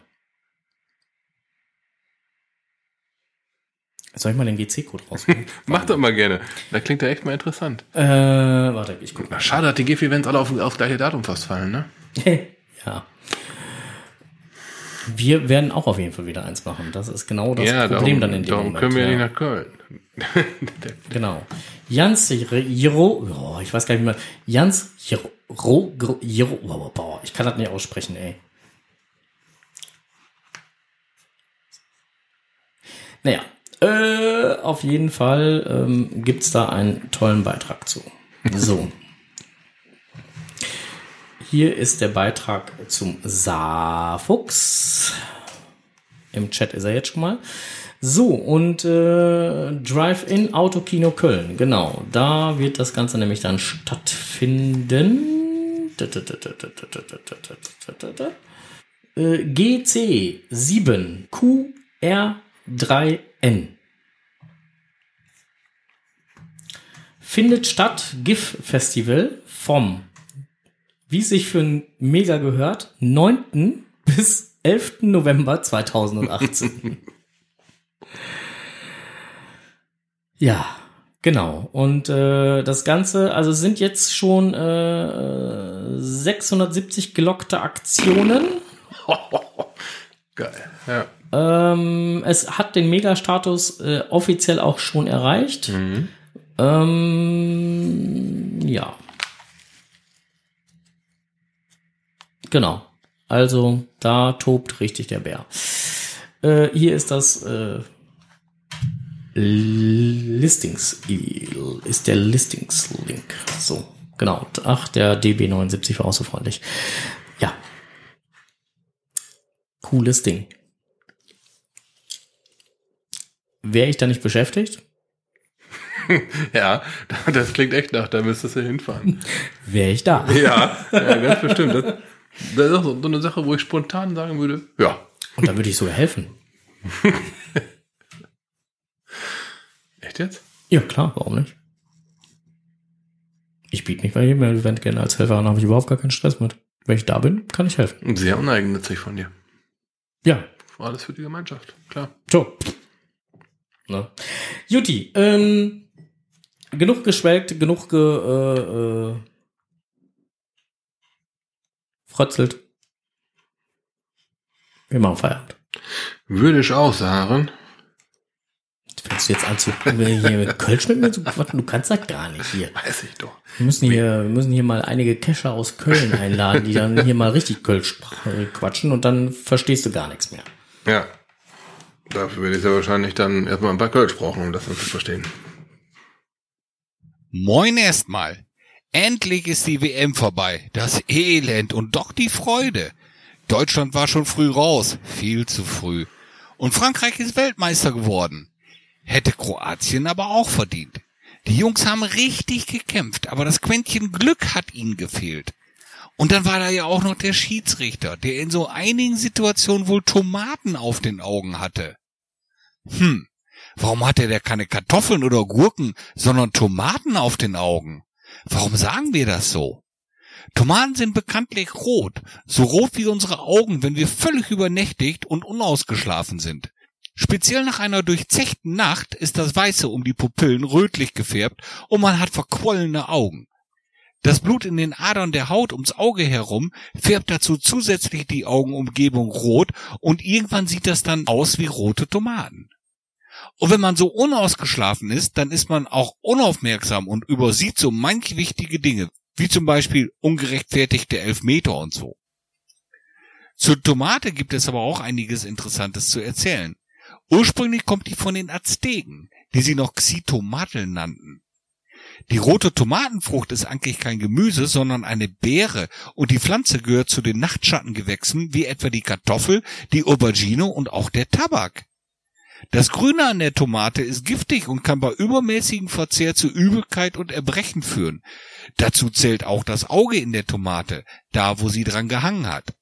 Soll ich mal den GC-Code rausholen? Mach das mal gerne. Da klingt ja echt mal interessant. äh, warte, ich guck Na, schade, dass die GIF-Events alle auf, auf gleiche Datum fast fallen, ne? ja. Wir werden auch auf jeden Fall wieder eins machen. Das ist genau das ja, Problem darum, dann in dem darum Moment. können wir ja. nicht nach Köln. Genau. Jans Jiro, oh, ich weiß gar nicht mehr. Jans Jiro, Gro- Jiro, boah, ich kann das nicht aussprechen, ey. Naja, äh, auf jeden Fall ähm, gibt's da einen tollen Beitrag zu. So. Hier ist der Beitrag zum Saarfuchs. Im Chat ist er jetzt schon mal. So, und äh, Drive-In Autokino Köln, genau. Da wird das Ganze nämlich dann stattfinden. Äh, GC 7 QR3N. Findet statt GIF Festival vom wie es sich für ein Mega gehört, 9. bis 11. November 2018. ja, genau. Und äh, das Ganze, also es sind jetzt schon äh, 670 gelockte Aktionen. Geil. Ja. Ähm, es hat den Mega-Status äh, offiziell auch schon erreicht. Ähm, ja. Genau. Also da tobt richtig der Bär. Äh, hier ist das äh, Listings ist der Listings-Link. So, genau. Ach, der DB79 war auch so freundlich. Ja. Cooles Ding. Wäre ich da nicht beschäftigt? Ja, das klingt echt nach, da müsstest du hinfahren. Wäre ich da. Ja, ja ganz bestimmt. Das, das ist auch so so eine Sache, wo ich spontan sagen würde, ja. Und da würde ich sogar helfen. Echt jetzt? Ja, klar, warum nicht? Ich biete mich bei jedem Event gerne als Helfer an, habe ich überhaupt gar keinen Stress mit. Wenn ich da bin, kann ich helfen. Sehr uneigennützig von dir. Ja, Alles für die Gemeinschaft, klar. so. Ne? Juti, ähm, genug geschwelgt, genug ge, äh, äh, frötzelt. Wir machen Feierabend. Würde ich auch sagen. Fängst du jetzt an zu hier mit Kölsch mit mir zu quatschen? Du kannst das gar nicht hier. Weiß ich doch. Wir müssen hier, wir müssen hier mal einige Kescher aus Köln einladen, die dann hier mal richtig Kölsch quatschen und dann verstehst du gar nichts mehr. Ja. Dafür werde ich ja wahrscheinlich dann erstmal ein paar Kölsch brauchen, um das dann zu verstehen. Moin erstmal. Endlich ist die WM vorbei. Das Elend und doch die Freude. Deutschland war schon früh raus. Viel zu früh. Und Frankreich ist Weltmeister geworden. Hätte Kroatien aber auch verdient. Die Jungs haben richtig gekämpft, aber das Quäntchen Glück hat ihnen gefehlt. Und dann war da ja auch noch der Schiedsrichter, der in so einigen Situationen wohl Tomaten auf den Augen hatte. Hm, warum hatte der keine Kartoffeln oder Gurken, sondern Tomaten auf den Augen? Warum sagen wir das so? Tomaten sind bekanntlich rot, so rot wie unsere Augen, wenn wir völlig übernächtigt und unausgeschlafen sind. Speziell nach einer durchzechten Nacht ist das Weiße um die Pupillen rötlich gefärbt und man hat verquollene Augen. Das Blut in den Adern der Haut ums Auge herum färbt dazu zusätzlich die Augenumgebung rot und irgendwann sieht das dann aus wie rote Tomaten. Und wenn man so unausgeschlafen ist, dann ist man auch unaufmerksam und übersieht so manch wichtige Dinge, wie zum Beispiel ungerechtfertigte Elfmeter und so. Zur Tomate gibt es aber auch einiges Interessantes zu erzählen. Ursprünglich kommt die von den Azteken, die sie noch Xitomatl nannten. Die rote Tomatenfrucht ist eigentlich kein Gemüse, sondern eine Beere und die Pflanze gehört zu den Nachtschattengewächsen wie etwa die Kartoffel, die Aubergine und auch der Tabak. Das Grüne an der Tomate ist giftig und kann bei übermäßigem Verzehr zu Übelkeit und Erbrechen führen. Dazu zählt auch das Auge in der Tomate, da wo sie dran gehangen hat.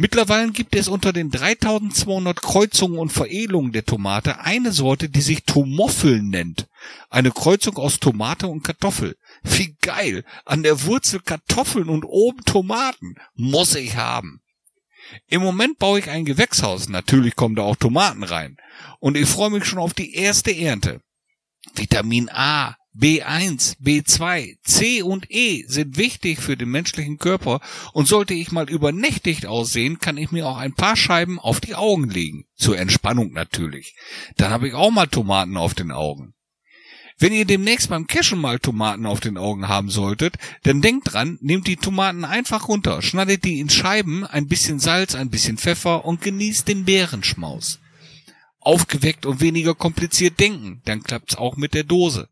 Mittlerweile gibt es unter den 3200 Kreuzungen und Veredelungen der Tomate eine Sorte, die sich Tomoffel nennt. Eine Kreuzung aus Tomate und Kartoffel. Wie geil! An der Wurzel Kartoffeln und oben Tomaten. Muss ich haben. Im Moment baue ich ein Gewächshaus. Natürlich kommen da auch Tomaten rein. Und ich freue mich schon auf die erste Ernte. Vitamin A, B1, B2, C und E sind wichtig für den menschlichen Körper und sollte ich mal übernächtigt aussehen, kann ich mir auch ein paar Scheiben auf die Augen legen. Zur Entspannung natürlich. Dann habe ich auch mal Tomaten auf den Augen. Wenn ihr demnächst beim Cashen mal Tomaten auf den Augen haben solltet, dann denkt dran, nehmt die Tomaten einfach runter, schneidet die in Scheiben, ein bisschen Salz, ein bisschen Pfeffer und genießt den Beerenschmaus. Aufgeweckt und weniger kompliziert denken, dann klappt's auch mit der Dose.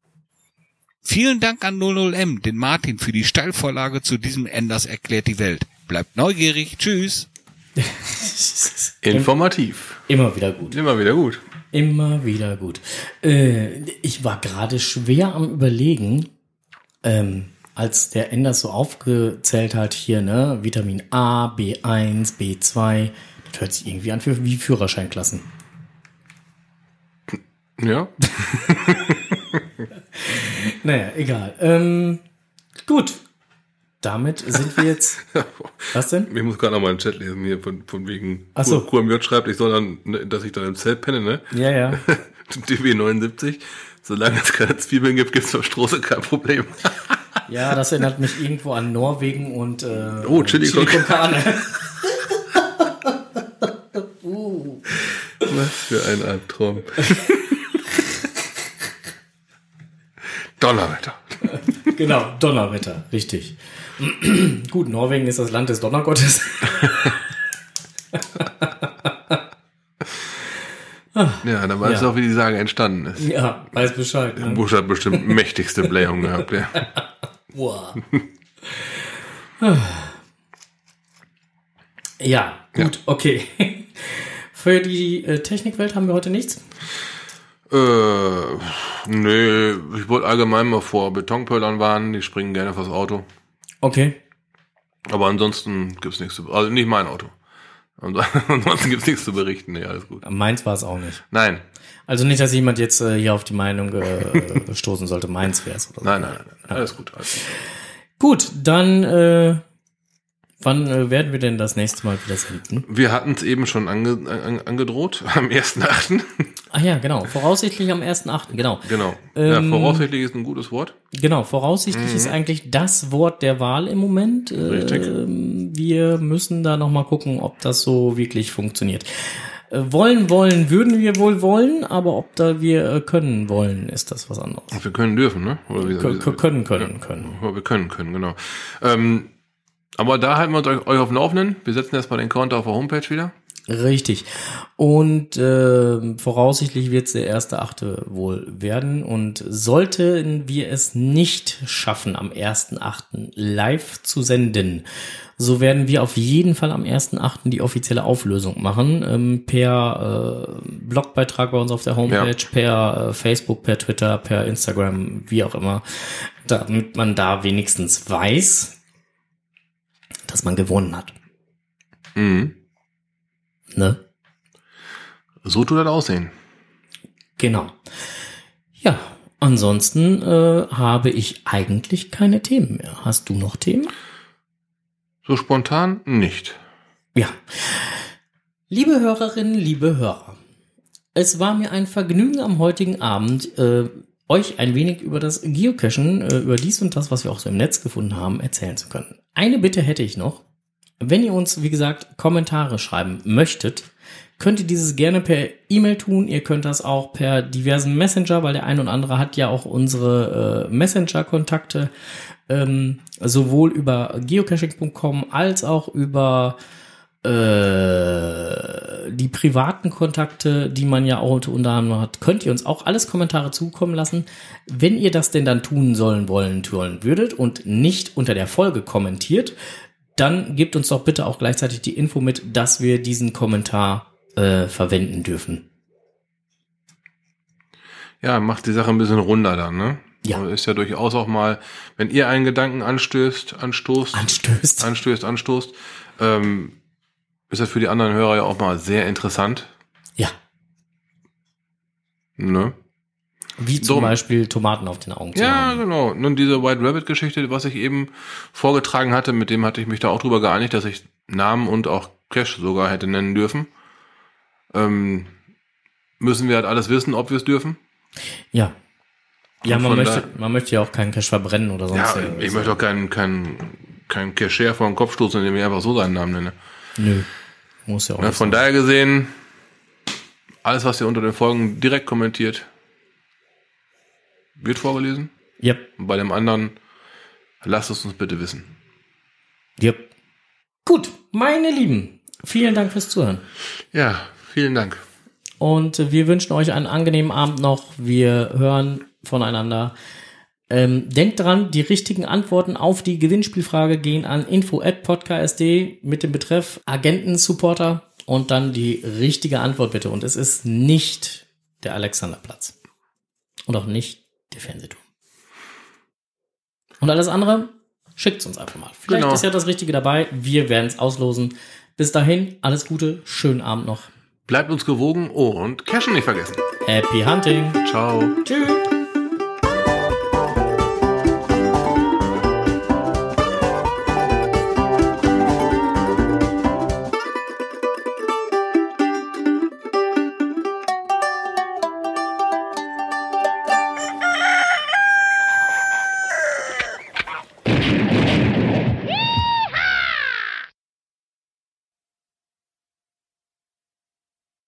Vielen Dank an 00M, den Martin, für die Steilvorlage zu diesem Enders erklärt die Welt. Bleibt neugierig. Tschüss. Informativ. Immer wieder gut. Immer wieder gut. Immer wieder gut. Äh, ich war gerade schwer am überlegen, ähm, als der Enders so aufgezählt hat hier, ne, Vitamin A, B1, B2, das hört sich irgendwie an für, wie Führerscheinklassen. Ja. Naja, egal. Ähm, gut. damit sind wir jetzt. Was denn? Ich muss gerade noch mal einen Chat lesen hier von, von wegen Ach so. QMJ schreibt, ich soll dann, ne, dass ich dann im Zelt penne, ne? Ja, ja. DW 79. Solange es keine Zwiebeln gibt, gibt's auf Straße kein Problem. Ja, das erinnert mich irgendwo an Norwegen und äh, Oh, Chili con- con Carne. Was für ein Albtraum. Donnerwetter. Genau, Donnerwetter, richtig. Gut, Norwegen ist das Land des Donnergottes. Ja, dann weißt Ja. auch, wie die Sage entstanden ist. Ja, weiß Bescheid. Ne? Bush hat bestimmt mächtigste Blähung gehabt, ja. Wow. Ja, gut, okay. Für die äh, Technikwelt haben wir heute nichts. Äh, nee, ich wollte allgemein mal vor Betonpöllern warnen, die springen gerne vors Auto. Okay. Aber ansonsten gibt's nichts zu, also nicht mein Auto. Ansonsten gibt's nichts zu berichten, nee, alles gut. Meins war es auch nicht. Nein, Also nicht, dass jemand jetzt äh, hier auf die Meinung äh, stoßen sollte, meins wäre es oder so. nein, nein, nein, nein. alles gut. Alles gut. Gut, dann äh, wann äh, werden wir denn das nächste Mal wieder senden? Wir hatten es eben schon ange, an, angedroht, am 1.8. Ach ja, genau. Voraussichtlich am 1.8., genau. genau. Ähm, ja, voraussichtlich ist ein gutes Wort. Genau, voraussichtlich ist eigentlich das Wort der Wahl im Moment. Richtig. Ähm, wir müssen da nochmal gucken, ob das so wirklich funktioniert. Äh, wollen, wollen, würden wir wohl wollen, aber ob da wir äh, können wollen, ist das was anderes. Wir können dürfen, ne? Oder wie, Kö- können, können, können. Ja, wir können, können, genau. Ähm, aber da halten wir uns euch, euch auf dem Laufenden. Wir setzen erstmal den Counter auf der Homepage wieder. Richtig. Und äh, voraussichtlich wird es der erste Achte wohl werden. Und sollten wir es nicht schaffen, am ersten Achten live zu senden, so werden wir auf jeden Fall am ersten Achten die offizielle Auflösung machen. Ähm, per äh, Blogbeitrag bei uns auf der Homepage, Ja. per äh, Facebook, per Twitter, per Instagram, wie auch immer. Damit man da wenigstens weiß, dass man gewonnen hat. Mhm. Ne? So tut das aussehen. Genau. Ja, ansonsten äh, habe ich eigentlich keine Themen mehr. Hast du noch Themen? So spontan nicht. Ja. Liebe Hörerinnen, liebe Hörer, es war mir ein Vergnügen am heutigen Abend, äh, euch ein wenig über das Geocachen, äh, über dies und das, was wir auch so im Netz gefunden haben, erzählen zu können. Eine Bitte hätte ich noch. Wenn ihr uns, wie gesagt, Kommentare schreiben möchtet, könnt ihr dieses gerne per E-Mail tun. Ihr könnt das auch per diversen Messenger, weil der ein und andere hat ja auch unsere äh, Messenger-Kontakte, ähm, sowohl über geocaching.com als auch über äh, die privaten Kontakte, die man ja auch unter anderem hat, könnt ihr uns auch alles Kommentare zukommen lassen. Wenn ihr das denn dann tun sollen, wollen, wollen würdet und nicht unter der Folge kommentiert, dann gebt uns doch bitte auch gleichzeitig die Info mit, dass wir diesen Kommentar äh, verwenden dürfen. Ja, macht die Sache ein bisschen runder dann, ne? Ja. Also Ist ja durchaus auch mal, wenn ihr einen Gedanken anstößt, anstoßt, Anstößt. anstößt, anstoßt, ähm, ist das für die anderen Hörer ja auch mal sehr interessant, Ja, ne? wie zum So. Beispiel Tomaten auf den Augen zu Ja, haben. genau. Nun, diese White Rabbit-Geschichte, was ich eben vorgetragen hatte, mit dem hatte ich mich da auch drüber geeinigt, dass ich Namen und auch Cash sogar hätte nennen dürfen. Ähm, müssen wir halt alles wissen, ob wir es dürfen? Ja. Ja, man möchte, man möchte ja auch keinen Cash verbrennen oder sonst Ja, ich möchte auch keinen keinen keinen Cashier vor den Kopf stoßen, indem ich einfach so seinen Namen nenne. Nö. Muss ja auch Ne, nicht von sein. daher gesehen, alles, was ihr unter den Folgen direkt kommentiert, wird vorgelesen. Yep. Und bei dem anderen, lasst es uns bitte wissen. Yep. Gut, meine Lieben, vielen Dank fürs Zuhören. Ja, vielen Dank. Und wir wünschen euch einen angenehmen Abend noch. Wir hören voneinander. Ähm, denkt dran, die richtigen Antworten auf die Gewinnspielfrage gehen an info@podcast.de mit dem Betreff Agenten-Supporter und dann die richtige Antwort bitte. Und es ist nicht der Alexanderplatz. Und auch nicht der Fernsehturm. Und alles andere schickt uns einfach mal. Vielleicht Genau. ist ja das Richtige dabei. Wir werden es auslosen. Bis dahin, alles Gute, schönen Abend noch. Bleibt uns gewogen und Cashen nicht vergessen. Happy Hunting. Ciao. Tschüss.